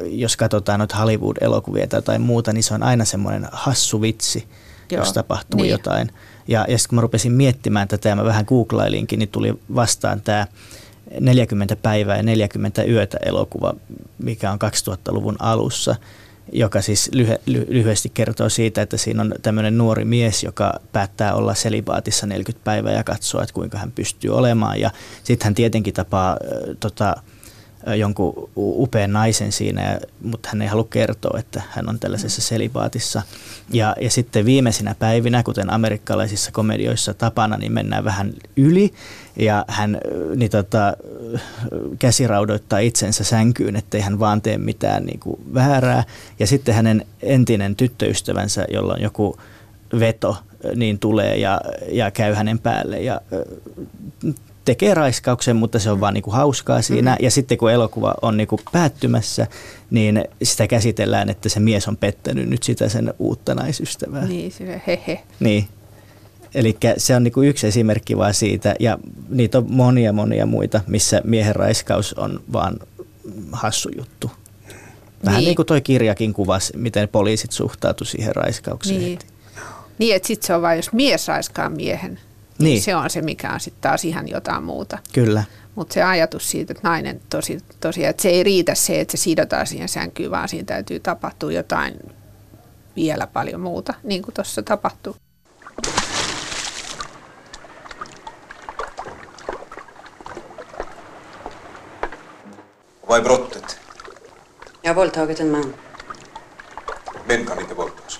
jos katsotaan noita Hollywood-elokuvia tai jotain muuta, niin se on aina semmoinen hassu vitsi, Joo, jos tapahtuu niin. jotain. Ja, ja sitten kun mä rupesin miettimään tätä ja mä vähän googlailinkin, niin tuli vastaan tämä 40 päivää ja 40 yötä elokuva, mikä on 2000-luvun alussa, joka siis lyhy- ly- lyhyesti kertoo siitä, että siinä on tämmöinen nuori mies, joka päättää olla selibaatissa 40 päivää ja katsoa, että kuinka hän pystyy olemaan. Ja sitten hän tietenkin tapaa äh, tota, jonkun upean naisen siinä, mutta hän ei halua kertoa, että hän on tällaisessa selibaatissa. Ja, ja sitten viimeisinä päivinä, kuten amerikkalaisissa komedioissa tapana, niin mennään vähän yli ja hän niin tota, käsiraudoittaa itsensä sänkyyn, ettei hän vaan tee mitään niin kuin väärää. Ja sitten hänen entinen tyttöystävänsä, jolla on joku veto, niin tulee ja, ja käy hänen päälle ja tekee raiskauksen, mutta se on vaan niinku hauskaa siinä. Mhm. Ja sitten kun elokuva on niinku päättymässä, niin sitä käsitellään, että se mies on pettänyt nyt sitä sen uutta naisystävää. Niin, se hehe. Niin. Eli se on niinku yksi esimerkki vaan siitä, ja niitä on monia monia muita, missä miehen raiskaus on vaan hassu juttu. Vähän niin, Niin. kuin toi kirjakin kuvasi, miten poliisit suhtautu siihen raiskaukseen. Niin, niin että sitten se on vain, jos mies raiskaa miehen, niin, Niin. se on se, mikä on sitten taas ihan jotain muuta. Kyllä. Mutta se ajatus siitä, että nainen tosi, tosiaan, että se ei riitä se, että se sidotaan siihen sänkyyn, vaan siinä täytyy tapahtua jotain vielä paljon muuta, niin kuin tuossa tapahtuu. Vad är brottet? Jag har våldtagit en man. Män kan inte våldtas.